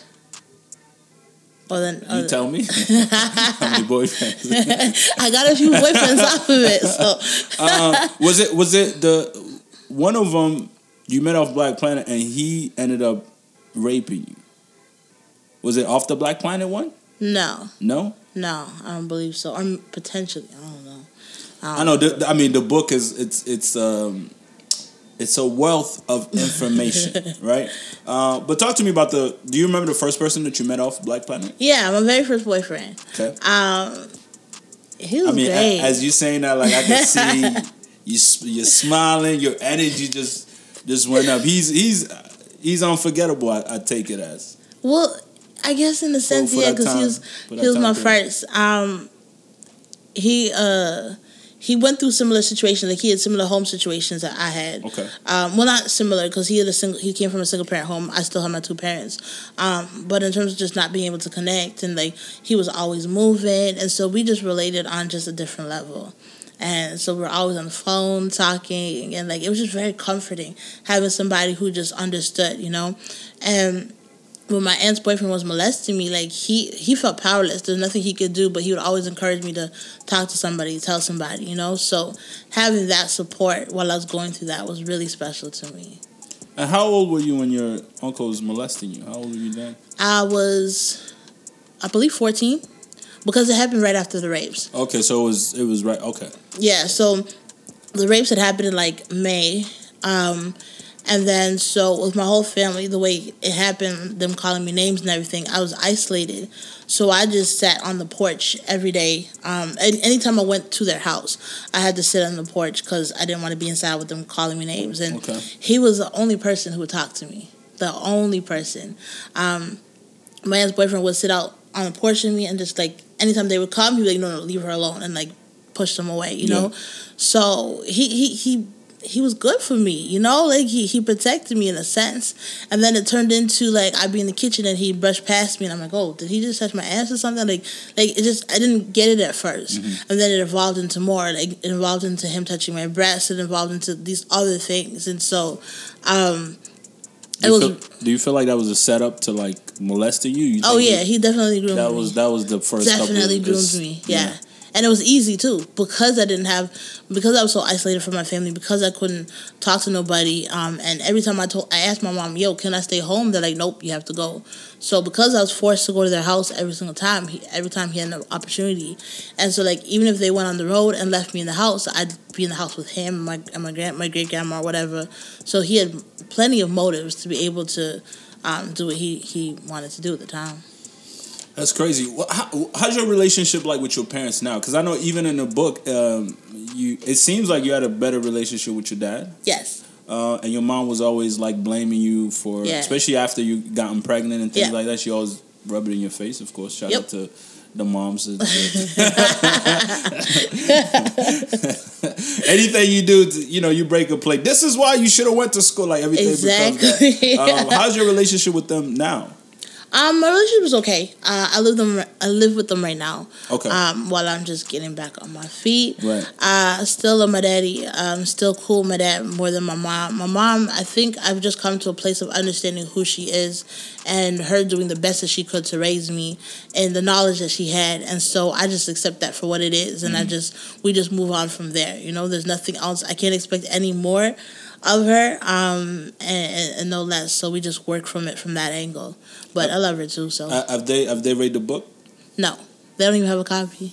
Or then you uh, tell me how many boyfriends. I got a few boyfriends off of it. So uh, was it was it the one of them you met off Black Planet and he ended up raping you? Was it off the Black Planet one? No. No. No, I don't believe so. Or potentially, I don't know. I, don't I know. The, I mean, the book is it's it's um it's a wealth of information, right? Uh, but talk to me about the. Do you remember the first person that you met off Black Planet? Yeah, my very first boyfriend. Okay. Um, he was I mean, great. as you saying that, like I can see you, you're smiling. Your energy just just went up. He's he's he's unforgettable. I, I take it as. Well, I guess in a sense, for, for yeah, because he was he was my first. Um, he uh he went through similar situations. Like he had similar home situations that I had. Okay. Um, well, not similar because he had a single. He came from a single parent home. I still have my two parents. Um, but in terms of just not being able to connect and like he was always moving, and so we just related on just a different level. And so we're always on the phone talking, and like it was just very comforting having somebody who just understood, you know, and when my aunt's boyfriend was molesting me, like he he felt powerless. There's nothing he could do, but he would always encourage me to talk to somebody, tell somebody, you know. So having that support while I was going through that was really special to me. And how old were you when your uncle was molesting you? How old were you then? I was, I believe, fourteen, because it happened right after the rapes. Okay, so it was it was right. Okay. Yeah, so the rapes had happened in like May. Um, And then, so with my whole family, the way it happened, them calling me names and everything, I was isolated. So I just sat on the porch every day. Um, and anytime I went to their house, I had to sit on the porch because I didn't want to be inside with them calling me names. And Okay. he was the only person who would talk to me. The only person. Um, my ex boyfriend would sit out on the porch with me and just like anytime they would come, he'd be like, "No, no, leave her alone," and like push them away. You Yeah. know. So he he he he was good for me. You know, like he he protected me in a sense. And then it turned into like I'd be in the kitchen and he'd brush past me and I'm like, oh, did he just touch my ass or something? Like like it just I didn't get it at 1st and then it evolved into more. Like it evolved into him touching my breasts. It evolved into these other things. And so, um, Do you, was. feel, do you feel like that was a setup to like molesting you? you Oh yeah, he definitely groomed that me. was that was the first definitely groomed me. Yeah. And it was easy too because I didn't have because I was so isolated from my family because I couldn't talk to nobody. Um, and every time I told I asked my mom, "Yo, can I stay home?" They're like, "Nope, you have to go." So because I was forced to go to their house every single time, he, every time he had an opportunity, and so like even if they went on the road and left me in the house, I'd be in the house with him, and my and my grand my great grandma, or whatever. So he had plenty of motives to be able to um, do what he he wanted to do at the time. That's crazy. How, how's your relationship like with your parents now? Because I know even in the book, um, you it seems like you had a better relationship with your dad, Yes. uh, and your mom was always like blaming you for, Yeah. especially after you gotten pregnant and things Yeah. like that. She always rubbed it in your face. Of course, shout Yep. out to the moms. Anything you do, to, you know, you break a plate. This is why you should have went to school. Like everything becomes Exactly. that. Um, how's your relationship with them now? Um, my relationship is okay. Uh, I live them. I live with them right now. Okay. Um, while I'm just getting back on my feet. Right. Uh, still love my daddy. Um, still cool with my dad more than my mom. My mom, I think I've just come to a place of understanding who she is, and her doing the best that she could to raise me, and the knowledge that she had, and so I just accept that for what it is, and I just we just move on from there. You know, there's nothing else. I can't expect any more of her um and, and, and no less. So we just work from it from that angle. But i love her too so. Uh, have they have they read the book? no. They don't even have a copy.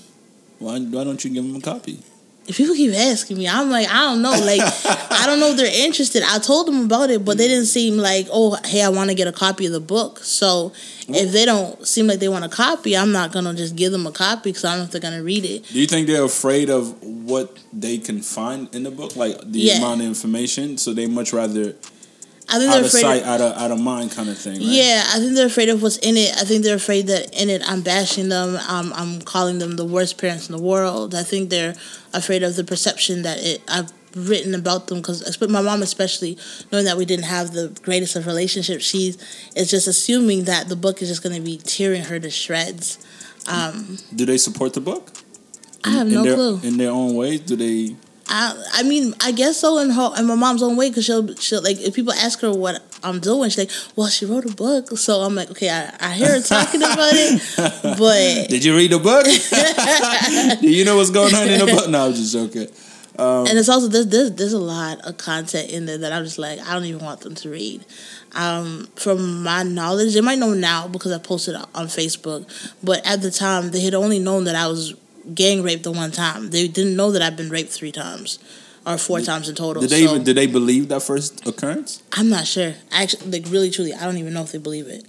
Why, why don't you give them a copy? If people keep asking me i'm like i don't know like i don't know if they're interested. I told them about it but they didn't seem like oh hey i want to get a copy of the book. So if they don't seem like they want a copy i'm not gonna just give them a copy because i don't know if they're gonna read it. Do you think they're afraid of what they can find in the book, like the Yeah. amount of information? So they much rather i think out they're of afraid sight, of, out of out of mind, kind of thing. Right? Yeah, I think they're afraid of what's in it. I think they're afraid that in it I'm bashing them. I'm I'm calling them the worst parents in the world. I think they're afraid of the perception that it I've written about them because my mom especially knowing that we didn't have the greatest of relationships she is just assuming that the book is just going to be tearing her to shreds um, Do they support the book? i have in no their, clue In their own ways, do they? I, I mean, I guess so in her in my mom's own way because she'll she'll like if people ask her what I'm doing, she's like, "Well, she wrote a book." So I'm like, "Okay, I, I hear her talking about it, but Did you read the book? do you know what's going on in the book? No, I'm just joking. and it's also there's, there's there's a lot of content in there that I'm just like I don't even want them to read. Um, from my knowledge, they might know now because I posted on Facebook, but at the time they had only known that I was gang raped the one time. They didn't know that I've been raped three times or four times in total. Did they so even? Did they believe that first occurrence? I'm not sure. Actually, like really, truly, I don't even know if they believe it.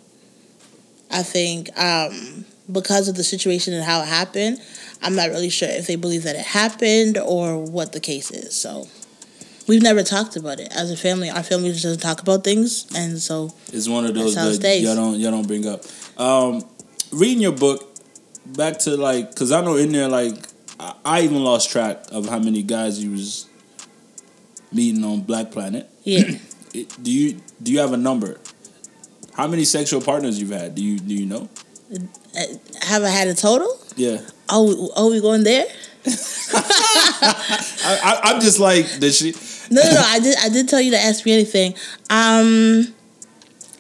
I think um, because of the situation and how it happened, I'm not really sure if they believe that it happened or what the case is. So we've never talked about it as a family. Our family just doesn't talk about things, and so It's one of those That's how it that y'all don't y'all don't bring up. Um, reading your book, back to like, cause I know in there like I, I even lost track of how many guys you was meeting on Black Planet. yeah. Do you do you have a number? How many sexual partners you've had? Do you do you know? Uh, Have I had a total? Yeah, Oh, oh, we going there? I, I'm just like did she? No, no, no. I did. I did tell you to ask me anything. Um,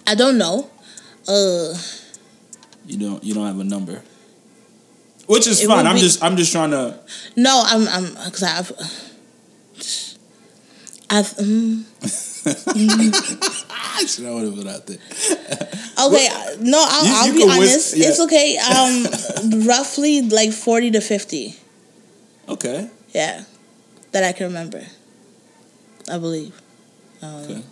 I don't know. Uh, You don't you don't have a number, which is It fine. I'm be- just I'm just trying to. no, I'm, I'm, because I've, I've. mm. I should have put out there. Okay, no, I'll, You- I'll you be honest. whis- yeah. It's okay. Um, roughly like forty to fifty. Okay. Yeah, that I can remember. I believe. Um, Okay.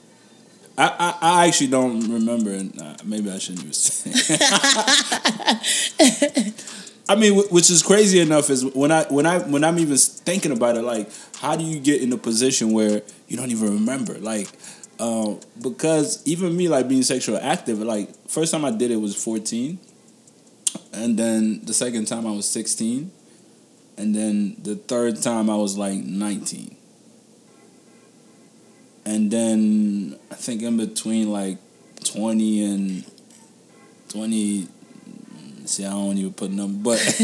I, I, I actually don't remember, and uh, maybe I shouldn't say. I mean, which is crazy enough is when I when I when I'm even thinking about it, like, how do you get in a position where you don't even remember, like, uh, because even me, like being sexual active, like first time I did it was 14, and then the second time I was 16, and then the third time I was like 19 and then I think in between like twenty and twenty. See, I don't even put number, but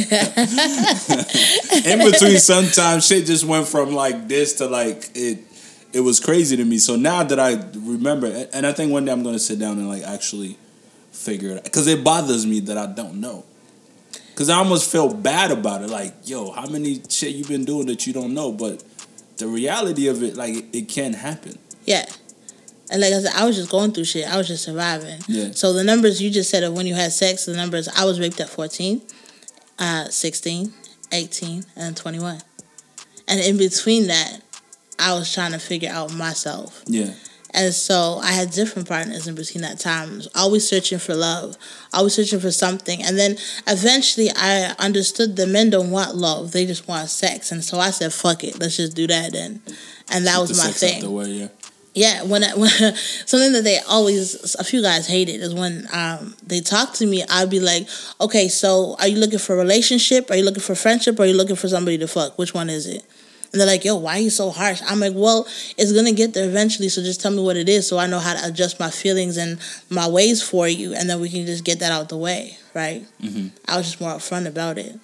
in between, sometimes shit just went from like this to like it. It was crazy to me. So now that I remember, and I think one day I'm gonna sit down and like actually figure it out because it bothers me that I don't know. Cause I almost felt bad about it. Like, yo, how many shit you been doing that you don't know? But the reality of it, like, it can happen. Yeah. And like I said, I was just going through shit. I was just surviving. Yeah. So the numbers you just said of when you had sex, the numbers I was raped at 14, uh, 16, 18, and 21. And in between that, I was trying to figure out myself. Yeah. And so I had different partners in between that time. Always searching for love, always searching for something. And then eventually I understood the men don't want love, they just want sex. And so I said, fuck it, let's just do that then. And that Get was my thing. way, yeah. Yeah, when, I, when something that they always a few guys hated is when um, they talk to me. I'd be like, "Okay, so are you looking for a relationship? Are you looking for friendship? Or are you looking for somebody to fuck? Which one is it?" And they're like, "Yo, why are you so harsh?" I'm like, "Well, it's gonna get there eventually. So just tell me what it is, so I know how to adjust my feelings and my ways for you, and then we can just get that out the way, right?" Mm-hmm. I was just more upfront about it.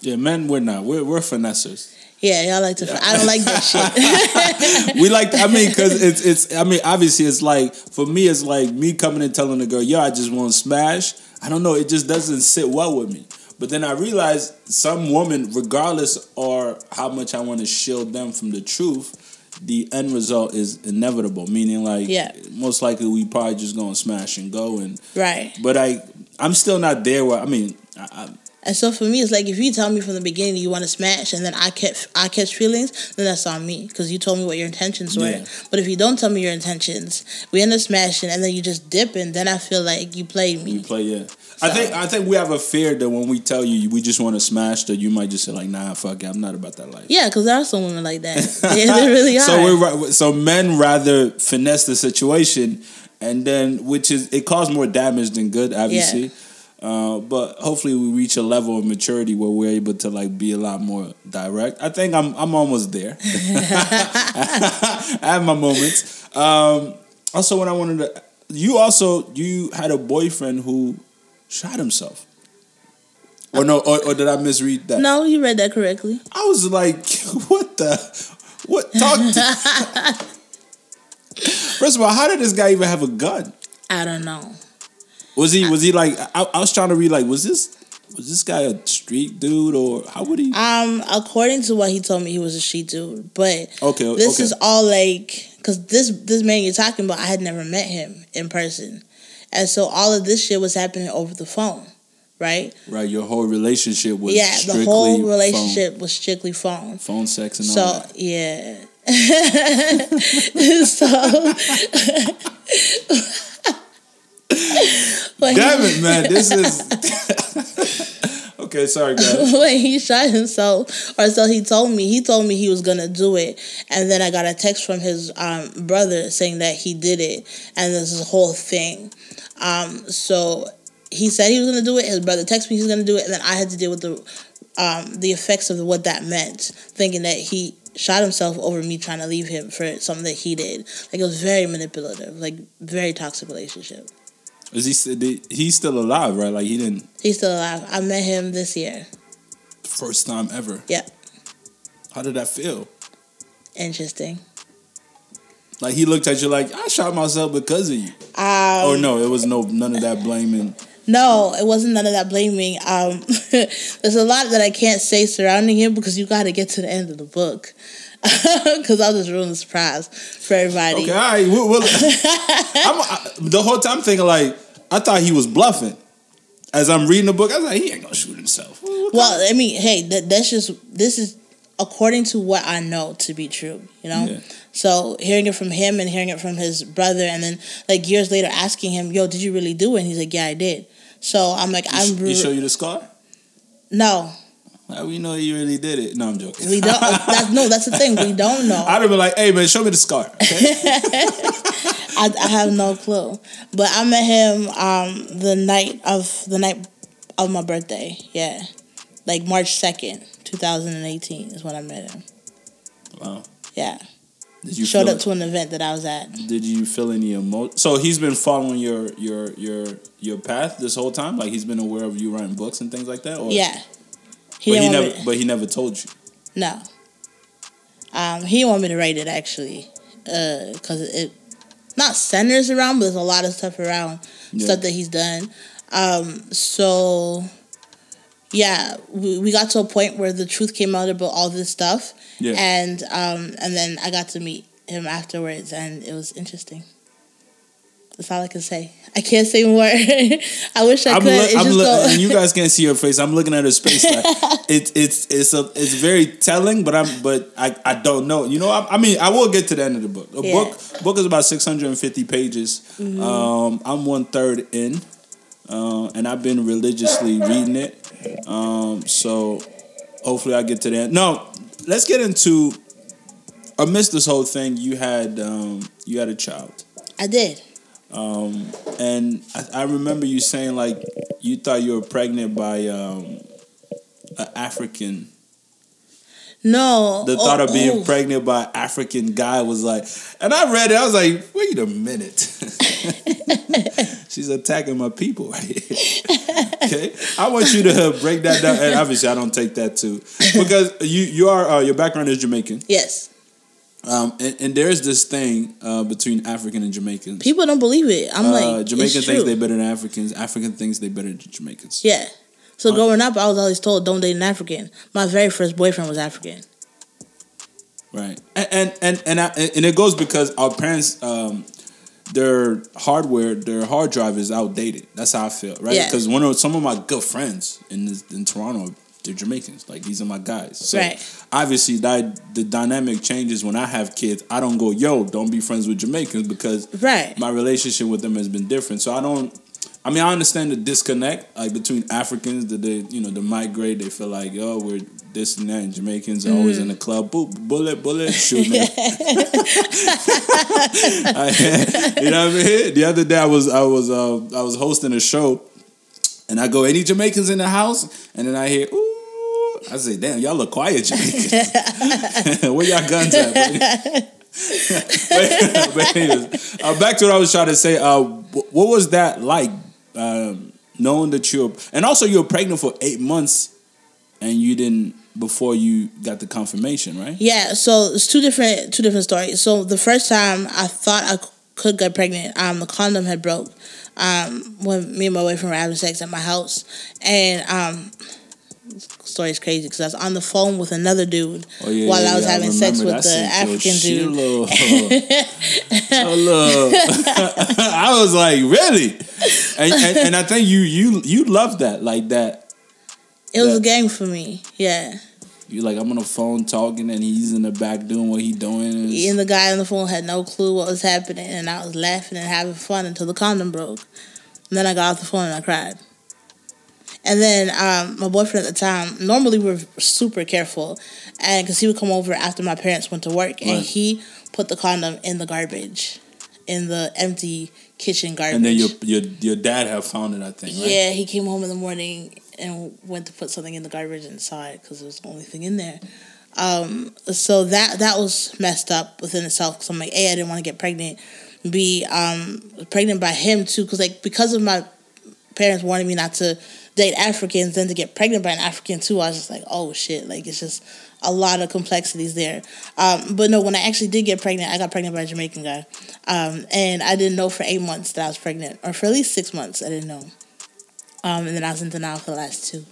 Yeah, men, we're not. We're, we're finessers. Yeah, y'all like to. I don't like that shit. we like. I mean, because it's it's. I mean, obviously, it's like for me, it's like me coming and telling the girl, "Yo, I just want to smash." I don't know. It just doesn't sit well with me. But then I realize some woman, regardless or how much I want to shield them from the truth, the end result is inevitable. Meaning, like, Yeah. most likely we probably just gonna smash and go. And right. but I, I'm still not there. Where I mean, I, I, And so for me, it's like if you tell me from the beginning you want to smash, and then I catch I catch feelings, then that's on me because you told me what your intentions were. Yeah. But if you don't tell me your intentions, we end up smashing, and then you just dipping, then I feel like you played we me. play. Yeah, I think I think we have a fear that when we tell you we just want to smash, that you might just say like, "Nah, fuck it, I'm not about that life." Yeah, because there are some women like that. they, they really are. So we're so men rather finesse the situation, and then which is it caused more damage than good, obviously. Uh, but hopefully we reach a level of maturity where we're able to like be a lot more direct. I think I'm I'm almost there. I have my moments. Um, also, when I wanted to, you also you had a boyfriend who shot himself. Or no, or, or did I misread that? no, you read that correctly. I was like, what the? What? Talk to. First of all, how did this guy even have a gun? I don't know. Was he? Was he like? I, I was trying to read. Like, was this? Was this guy a street dude or how would he? Um, according to what he told me, he was a she dude. But Okay, this okay. is all like because this this man you're talking about, I had never met him in person, and so all of this shit was happening over the phone, right? Right, your whole relationship was yeah, the whole phone- relationship was strictly phone. phone, sex, and all So that. yeah. so when Damn it, man! This is okay. Sorry, guys. when he shot himself, or so he told me. He told me he was gonna do it, and then I got a text from his um, brother saying that he did it, and this is a whole thing. Um, so he said he was gonna do it. His brother texted me he was gonna do it, and then I had to deal with the um, the effects of what that meant, thinking that he shot himself over me trying to leave him for something that he did. Like it was very manipulative, like very toxic relationship. Is he? He's still alive, right? Like he didn't He's still alive. I met him this year. first time ever. Yep, How did that feel? interesting. Like he looked at you like I shot myself because of you. Um, Oh no, it was no none of that blaming. No, it wasn't none of that blaming. Um, there's a lot that I can't say surrounding him because you got to get to the end of the book. Because I'll just ruin the surprise for everybody. Okay, all right. Well, well, I'm, I, the whole time thinking like I thought he was bluffing. As I'm reading the book, I was like, he ain't gonna shoot himself. Well, I mean, hey, that, that's just this is according to what I know to be true, you know? Yeah. So hearing it from him and hearing it from his brother and then like years later asking him, yo, did you really do it? And he's like, yeah, I did. So I'm like, I'm. He show you the scar? No. How we know you really did it? No, I'm joking. We don't. That's, no, that's the thing. We don't know. I'd have been like, hey, man, show me the scar. Okay? I, I have no clue. But I met him um, the night of the night of my birthday. Yeah, like March second, two thousand and eighteen is when I met him. wow. Yeah, Did you showed up to an event that I was at. Did you feel any emotion? So he's been following your your your your path this whole time. Like he's been aware of you writing books and things like that. Or? Yeah, he but he never. me. But he never told you. No, um, he didn't want me to write it actually, because it not centers around, but there's a lot of stuff around Yeah. stuff that he's done. Um, so yeah, we, we got to a point where the truth came out about all this stuff, Yeah. and um, and then I got to meet him afterwards, and it was interesting. That's all I can say. I can't say more. I wish I I'm, could. look, It's I'm just look, so- and you guys can't see her face. I'm looking at her space. Like, it's it's it's a it's very telling, but I'm but I, I don't know. You know, I, I mean, I will get to the end of the book. The Yeah. book book is about 650 pages. Mm-hmm. Um, I'm one third in, uh, and I've been religiously reading it. Um, so hopefully I get to the end. No, let's get into. Amidst this whole thing, you had um, you had a child. I did. Um, and I, I remember you saying like you thought you were pregnant by um, an African. No. The thought oh, of being oh. pregnant by an African guy was like, and I read it. I was like, wait a minute. She's attacking my people right here. okay, I want you to break that down. And obviously, I don't take that too because you you are uh, your background is Jamaican. Yes. Um, and, and there's this thing uh, between African and Jamaicans. People don't believe it. I'm uh, like, Jamaican thinks they better than Africans. African thinks they better than Jamaicans. Yeah. So growing up, I was always told don't date an African. My very first boyfriend was African. Right, and and and and, I, and it goes because our parents, um, their hardware, their hard drive is outdated. That's how I feel, right? Yeah. Because one of some of my good friends in this, in Toronto, they're Jamaicans. Like these are my guys. So Right. obviously, that the dynamic changes when I have kids. I don't go, yo, don't be friends with Jamaicans because Right. my relationship with them has been different. So I don't. I mean, I understand the disconnect like between Africans that they, you know, they migrate. They feel like, oh, we're this and that, and Jamaicans are always in the club. Boop, bullet, bullet, shoot me. I- you know what I mean? The other day, I was, I was, uh, I was hosting a show, and I go, any Jamaicans in the house? And then I hear, ooh. I say, damn, y'all look quiet. Where y'all guns at? but, but uh, back to what I was trying to say. Uh, wh- what was that like? Um, knowing that you're, and also you were pregnant for eight months, and you didn't before you got the confirmation, right? Yeah. So it's two different two different stories. So the first time I thought I could get pregnant, um, the condom had broke. Um, when me and my boyfriend were having sex at my house, and um, story is crazy because I was on the phone with another dude Oh, yeah, while yeah, I was yeah, having sex with that the African dude. little- a little- I was like, really? And, and, and I think you you you love that like that. It was Yeah. a game for me. Yeah. You like I'm on the phone talking and he's in the back doing what he doing. And And the guy on the phone had no clue what was happening, and I was laughing and having fun until the condom broke. And then I got off the phone and I cried. And then um, my boyfriend at the time, normally we're super careful, and because he would come over after my parents went to work, and Right. he put the condom in the garbage, in the empty kitchen garbage. and then your your your dad have found it, I think. Right? Yeah, he came home in the morning and went to put something in the garbage and saw it because it was the only thing in there. Um, so that that was messed up within itself. Because I'm like, a, I didn't want to get pregnant. B, um, pregnant by him too, because like because of my parents wanting me not to date Africans, then to get pregnant by an African too, I was just like, oh shit, like it's just a lot of complexities there. Um, but no, when I actually did get pregnant, I got pregnant by a Jamaican guy, um, and I didn't know for eight months that I was pregnant, or for at least six months, I didn't know. Um, and then I was in denial for the last two.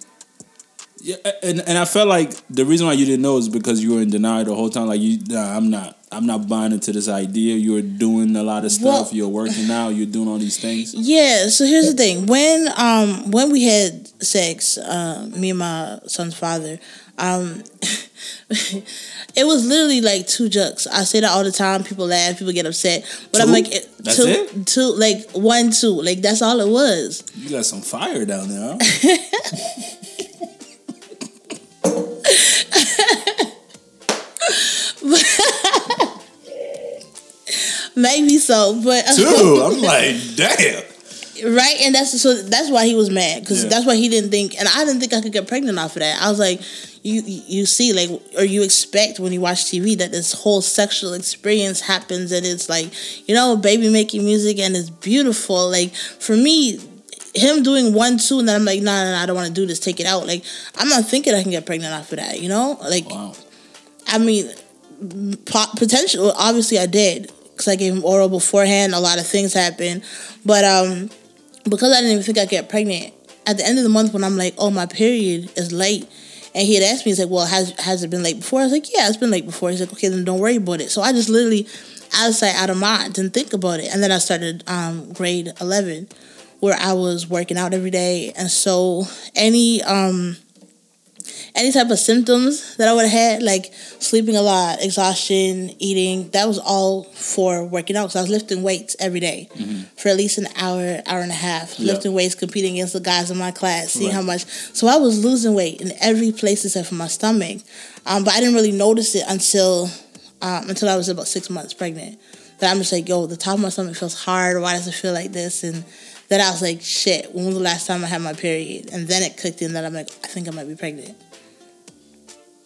Yeah, and and I felt like the reason why you didn't know is because you were in denial the whole time. Like you, nah, I'm not, I'm not buying into this idea. You were doing a lot of stuff. Well- you're working out. You're doing all these things. Yeah, so here's the thing. When um when we had sex, uh, me and my son's father, um it was literally like two jugs. I say that all the time. People laugh, people get upset, but i I'm like it, That's two, it? two, like one, two, like that's all it was. You got some fire down there, huh? Maybe so, but uh, Two. I'm like, damn. right, and that's so that's why he was mad because Yeah. that's why he didn't think, and I didn't think I could get pregnant off of that. I was like, you you see, like, or you expect when you watch TV that this whole sexual experience happens, and it's like, you know, baby making music, and it's beautiful. Like for me. Him doing one, two, and then I'm like, nah, nah, nah I don't want to do this. Take it out. Like, I'm not thinking I can get pregnant after that. You know, like, Wow. I mean, po- potential. Obviously, I did because I gave him oral beforehand. A lot of things happened, but um, because I didn't even think I'd get pregnant. At the end of the month, when I'm like, "Oh, my period is late," and he had asked me, he's like, "Well, has has it been late before?" I was like, "Yeah, it's been late before." He's like, "Okay, then don't worry about it." So I just literally, out of sight, out of mind, didn't think about it, and then I started um, grade eleven, where I was working out every day, and so any um any type of symptoms that I would have had, like sleeping a lot, exhaustion, eating, that was all for working out. So I was lifting weights every day for at least an hour, hour and a half. Yeah. Lifting weights, competing against the guys in my class, seeing Right. how much. So I was losing weight in every place except for my stomach. Um, but I didn't really notice it until um, until I was about six months pregnant. That I'm just like, yo, the top of my stomach feels hard. Why does it feel like this? And then I was like, shit, when was the last time I had my period? And then it clicked in that I'm like, I think I might be pregnant.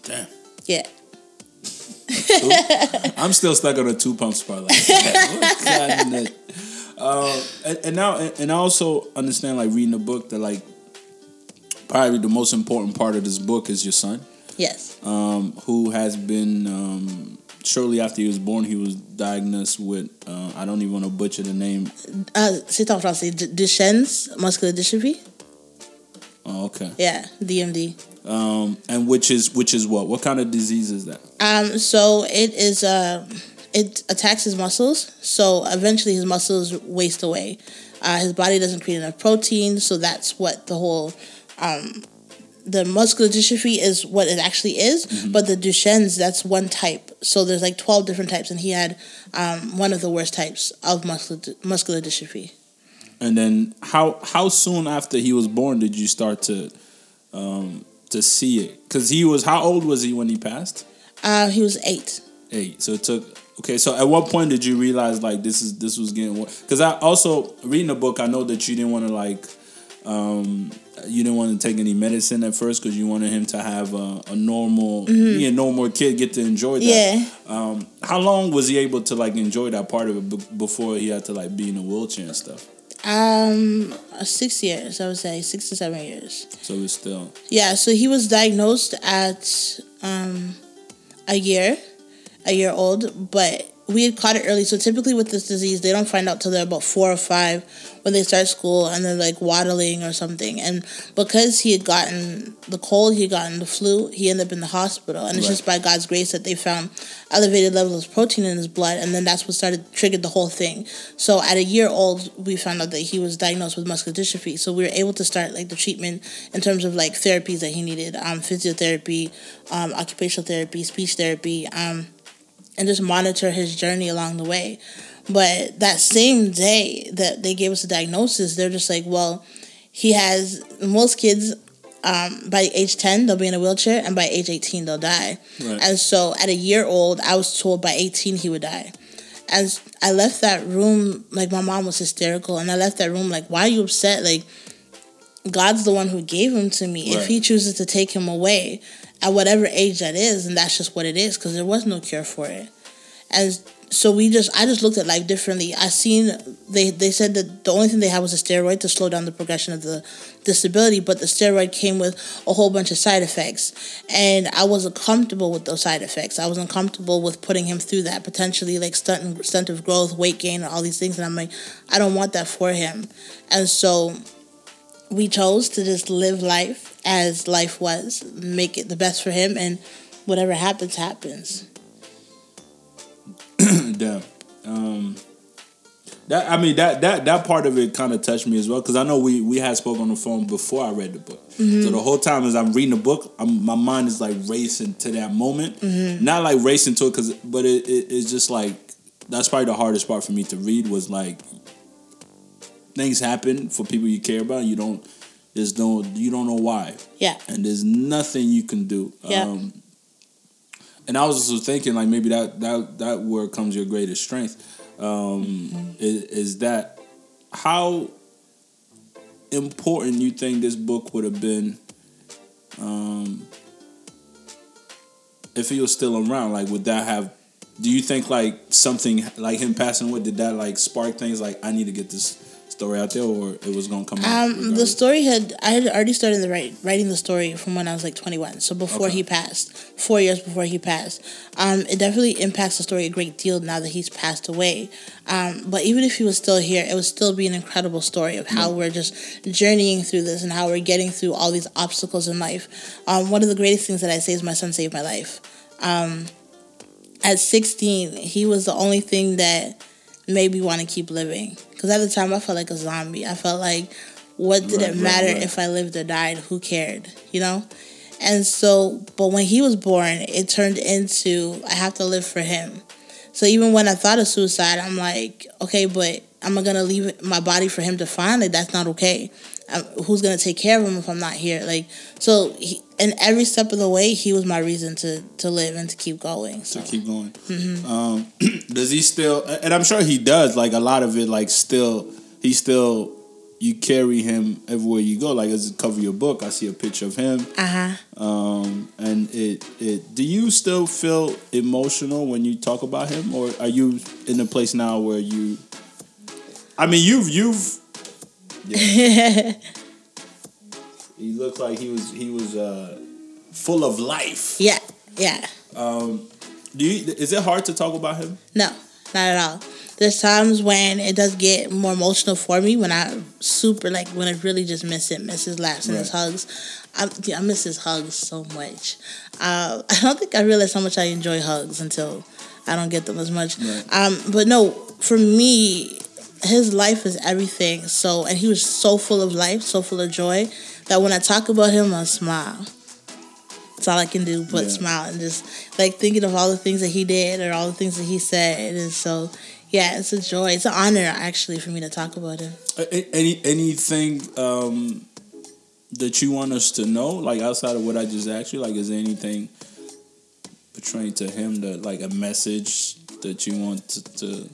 Damn. Yeah. I'm still stuck on a two pump spot. Like, uh, and, and now, and, and I also understand, like reading the book, that like probably the most important part of this book is your son, Yes. um, who has been um, shortly after he was born, he was diagnosed with uh, I don't even want to butcher the name. Uh, c'est en français. Duchenne's muscular dystrophy. Oh, okay, Yeah, DMD. um, and which is which is what? What kind of disease is that? Um, so it is. Uh, it attacks his muscles. So eventually, his muscles waste away. Uh, his body doesn't create enough protein, so that's what the whole. Um, the muscular dystrophy is what it actually is, but the Duchenne's that's one type. So there's like twelve different types, and he had um, one of the worst types of muscular muscular dystrophy. And then how how soon after he was born did you start to um, to see it? Because he was how old was he when he passed? Uh, he was eight. Eight. So it took. Okay, so at what point did you realize like this is this was getting Because I also reading the book, I know that you didn't want to like, um, you didn't want to take any medicine at first because you wanted him to have a, a normal, be a normal kid, get to enjoy that. Yeah. Um, how long was he able to like enjoy that part of it b- before he had to like be in a wheelchair and stuff? Um, uh, six years, I would say, six to seven years. So it's still Yeah, so he was diagnosed at um, a year, a year old, but we had caught it early. So typically with this disease, they don't find out till they're about four or five when they start school and they're like waddling or something. And because he had gotten the cold, he had gotten the flu, he ended up in the hospital. And it's just by God's grace that they found elevated levels of protein in his blood. And then that's what started, triggered the whole thing. So at a year old, we found out that he was diagnosed with muscular dystrophy. So we were able to start like the treatment in terms of like therapies that he needed, um, physiotherapy, um, occupational therapy, speech therapy, um, and just monitor his journey along the way. But that same day that they gave us the diagnosis, they're just like, well, he has most kids um, by age 10 they'll be in a wheelchair and by age 18 they'll die Right. and so at a year old i was told by 18 he would die and i left that room like my mom was hysterical and i left that room like why are you upset like god's the one who gave him to me if he chooses to take him away at whatever age that is and that's just what it is because there was no cure for it and so we just I just looked at life differently. I seen they they said that the only thing they had was a steroid to slow down the progression of the disability, but the steroid came with a whole bunch of side effects, and I wasn't comfortable with those side effects. I wasn't comfortable with putting him through that potentially like stunt stunt of growth, weight gain, and all these things. And I'm like, I don't want that for him, and so we chose to just live life as life was, make it the best for him, and whatever happens, happens. Damn. Um, That I mean that that that part of it kind of touched me as well because I know we we had spoke on the phone before I read the book. Mm-hmm. So the whole time as I'm reading the book, I'm, my mind is like racing to that moment. Mm-hmm. Not like racing to it, cause but it, it it's just like that's probably the hardest part for me to read was like things happen for people you care about. You don't there's no you don't know why, Yeah. and there's nothing you can do. Yeah. Um, and I was also thinking like maybe that that that where comes your greatest strength um, is, is that how important you think this book would have been um, if he was still around like would that have do you think like something like him passing away did that like spark things like i need to get this story out there or it was gonna come out Um, the story had I had already started the write, writing the story from when I was like 21. So before Okay. he passed, four years before he passed, um, it definitely impacts the story a great deal now that he's passed away. Um, but even if he was still here, it would still be an incredible story of how we're just journeying through this and how we're getting through all these obstacles in life. Um, one of the greatest things that I say is my son saved my life. Um, at 16, he was the only thing that made me want to keep living. Because at the time, I felt like a zombie. I felt like, what did Right, it matter right. if I lived or died? Who cared? You know? And so, but when he was born, it turned into, I have to live for him. So even when I thought of suicide, I'm like, okay, but am I gonna leave my body for him to find? it? that's not okay. Um, who's gonna take care of him if I'm not here? Like so, he, and every step of the way, he was my reason to to live and to keep going. So to keep going. Mm-hmm. Um, does he still? And I'm sure he does. Like a lot of it, like still, he still. You carry him everywhere you go. Like as cover your book, I see a picture of him. uh huh. Um, and it it. Do you still feel emotional when you talk about him, or are you in a place now where you? I mean, you've you've. Yeah. he looked like he was he was uh, full of life. Yeah, yeah. Um, Do you? Is it hard to talk about him? No, not at all. There's times when it does get more emotional for me when I super like when I really just miss it, miss his laughs and his hugs. I, I miss his hugs so much. Uh, I don't think I realized how much I enjoy hugs until I don't get them as much. Right. Um, but no, for me, his life is everything. So and he was so full of life, so full of joy that when I talk about him, I smile. That's all I can do, but Yeah. smile and just like thinking of all the things that he did or all the things that he said. And so, yeah, it's a joy. It's an honor actually for me to talk about him. Any anything um, that you want us to know, like outside of what I just asked you, like is there anything portraying to him that like a message that you want to to,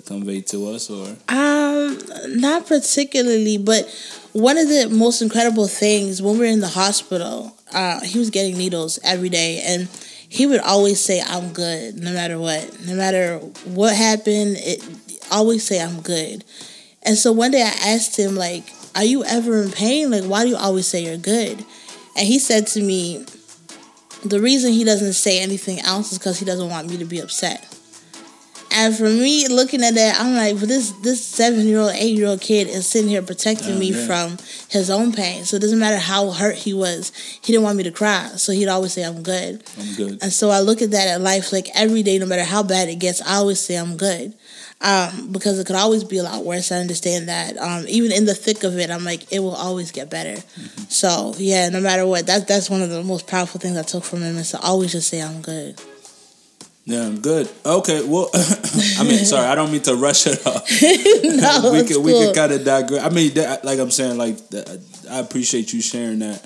to convey to us, or Um, not particularly, but one of the most incredible things when we were in the hospital, uh, he was getting needles every day, and he would always say, "I'm good," no matter what, no matter what happened. It always say, "I'm good." And so one day I asked him, like, "Are you ever in pain? Like, why do you always say you're good?" And he said to me, "The reason he doesn't say anything else is because he doesn't want me to be upset." And for me, looking at that, I'm like, but this this seven year old, eight year old kid is sitting here protecting Oh, me yeah. from his own pain. So it doesn't matter how hurt he was, he didn't want me to cry. So he'd always say, I'm good. I'm good. And so I look at that at life, like every day, no matter how bad it gets, I always say I'm good. Um, because it could always be a lot worse. I understand that. Um, even in the thick of it, I'm like, it will always get better. Mm-hmm. So yeah, no matter what, that that's one of the most powerful things I took from him is to always just say I'm good. Yeah, good. Okay, well, I mean, sorry, I don't mean to rush it up. no, we could we cool. could kind of digress. I mean, that, like I'm saying, like I appreciate you sharing that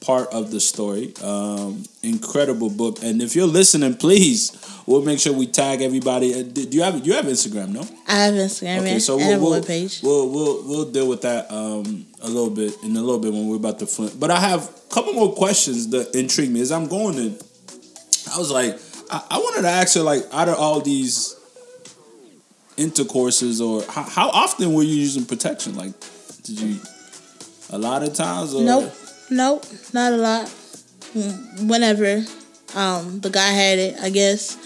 part of the story. Um, incredible book, and if you're listening, please, we'll make sure we tag everybody. Uh, Do you have you have Instagram? No. I have Instagram Okay, so we'll we'll, we'll we'll we'll deal with that um, a little bit in a little bit when we're about to flip. But I have a couple more questions that intrigue me as I'm going to. I was like, I, I wanted to ask her like, out of all these intercourses, or how, how often were you using protection? Like, did you a lot of times? Or? Nope, nope, not a lot. Mm, Whenever um, the guy had it, I guess.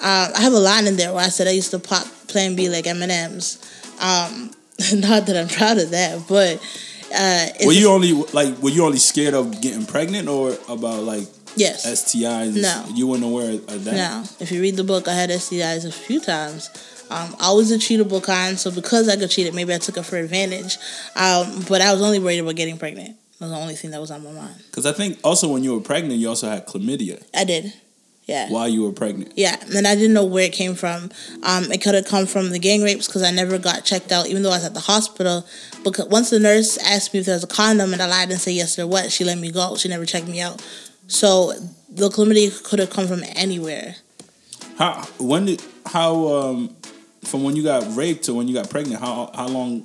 Um, I have a line in there where I said I used to pop Plan B like M and M's. Um, not that I'm proud of that, but uh, Were you only like were you only scared of getting pregnant or about like yes. STIs? No. you weren't aware of that. No, if you read the book, I had STIs a few times. Um, I was a cheatable kind, so because I got cheated, maybe I took it for advantage. Um, but I was only worried about getting pregnant. That was the only thing that was on my mind. Because I think also when you were pregnant, you also had chlamydia. I did. Yeah. While you were pregnant. Yeah, and I didn't know where it came from. Um, it could have come from the gang rapes because I never got checked out, even though I was at the hospital. Because once the nurse asked me if there was a condom and I lied and said yes there was, she let me go. She never checked me out. So the chlamydia could have come from anywhere. How when did how um from when you got raped to when you got pregnant? How how long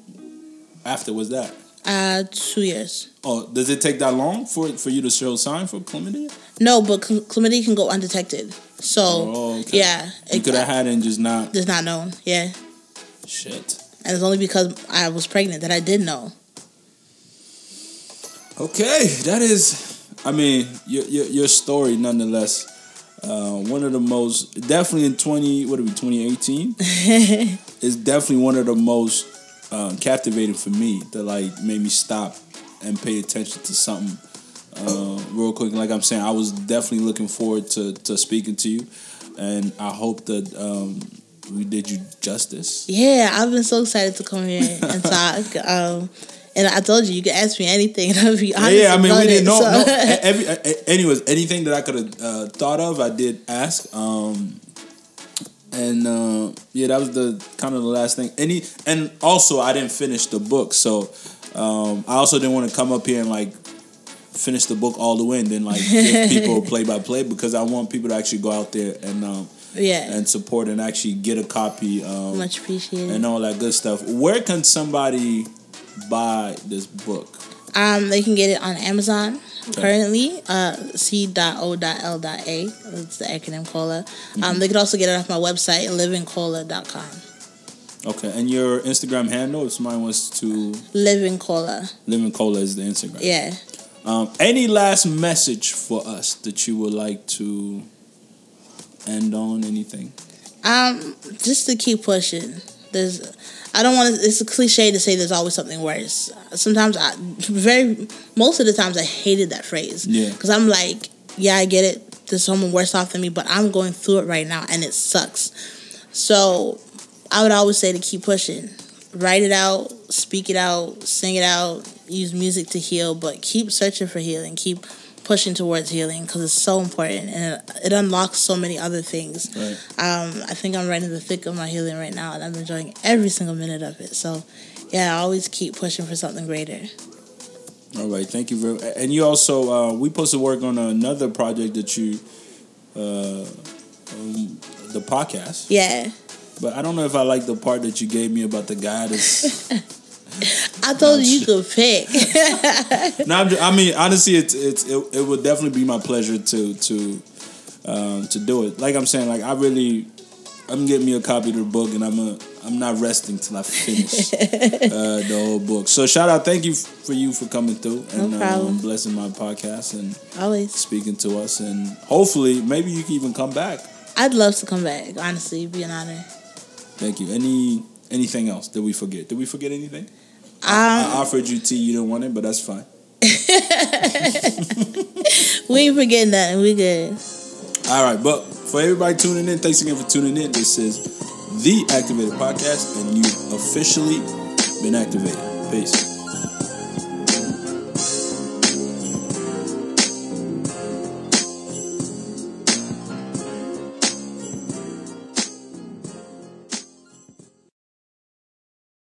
after was that? Uh, two years. Oh, does it take that long for for you to show sign for chlamydia? No, but chlam- chlamydia can go undetected. So Oh, okay. yeah, You could have had it and just not. Just not known. Yeah, Shit. and it's only because I was pregnant that I did know. Okay, that is. I mean, your your, your story, nonetheless. Uh, one of the most definitely in twenty what are we twenty eighteen is definitely one of the most um, captivating for me that like made me stop and pay attention to something uh, real quick. Like I'm saying, I was definitely looking forward to to speaking to you, and I hope that um, we did you justice. Yeah, I've been so excited to come here and talk. Um, and I told you you could ask me anything, and I'll be honest. Yeah, I mean, we didn't know. so- No, every, anyways, anything that I could have uh, thought of, I did ask. Um, and uh, yeah, that was the kind of the last thing. Any and also, I didn't finish the book, so um, I also didn't want to come up here and like finish the book all the way and then like give people play by play because I want people to actually go out there and um, yeah, and support and actually get a copy. Um, much appreciated. and all that good stuff. Where can somebody buy this book? Um, they can get it on Amazon currently. Uh, C.O.L.A. That's the acronym Cola. Mm-hmm. Um, they could also get it off my website, livingcola.com. Okay, and your Instagram handle, if somebody wants to, Living Cola. Living Cola is the Instagram. Yeah. Um, any last message for us that you would like to end on? Anything? Um, just to keep pushing. There's, I don't want to. It's a cliche to say there's always something worse. Sometimes I, very, most of the times I hated that phrase. Yeah. Because I'm like, yeah, I get it. There's someone worse off than me, but I'm going through it right now, and it sucks. So, I would always say to keep pushing. Write it out, speak it out, sing it out, use music to heal, but keep searching for healing. Keep pushing towards healing because it's so important and it, it unlocks so many other things. Right. Um, I think I'm right in the thick of my healing right now, and I'm enjoying every single minute of it. So, yeah, I always keep pushing for something greater. All right, thank you very. much. And you also, uh, we supposed to work on another project that you, uh, um, the podcast. Yeah, But I don't know if I like the part that you gave me about the guy that's. I told you you could pick. no, I'm ju- I mean honestly, it's it's it, it would definitely be my pleasure to to um, to do it. Like I'm saying, like I really, I'm getting me a copy of the book, and I'm a I'm not resting till I finish uh, the whole book. So shout out, thank you for you for coming through and No um, blessing my podcast and Always. speaking to us, and hopefully maybe you can even come back. I'd love to come back. Honestly, it'd be an honor. Thank you. Any anything else? Did we forget? Did we forget anything? I Um, offered you tea, you didn't want it, but that's fine. we ain't forgetting nothing. We good. All right, but for everybody tuning in, thanks again for tuning in. This is the Activated Podcast, and you've officially been activated. Peace.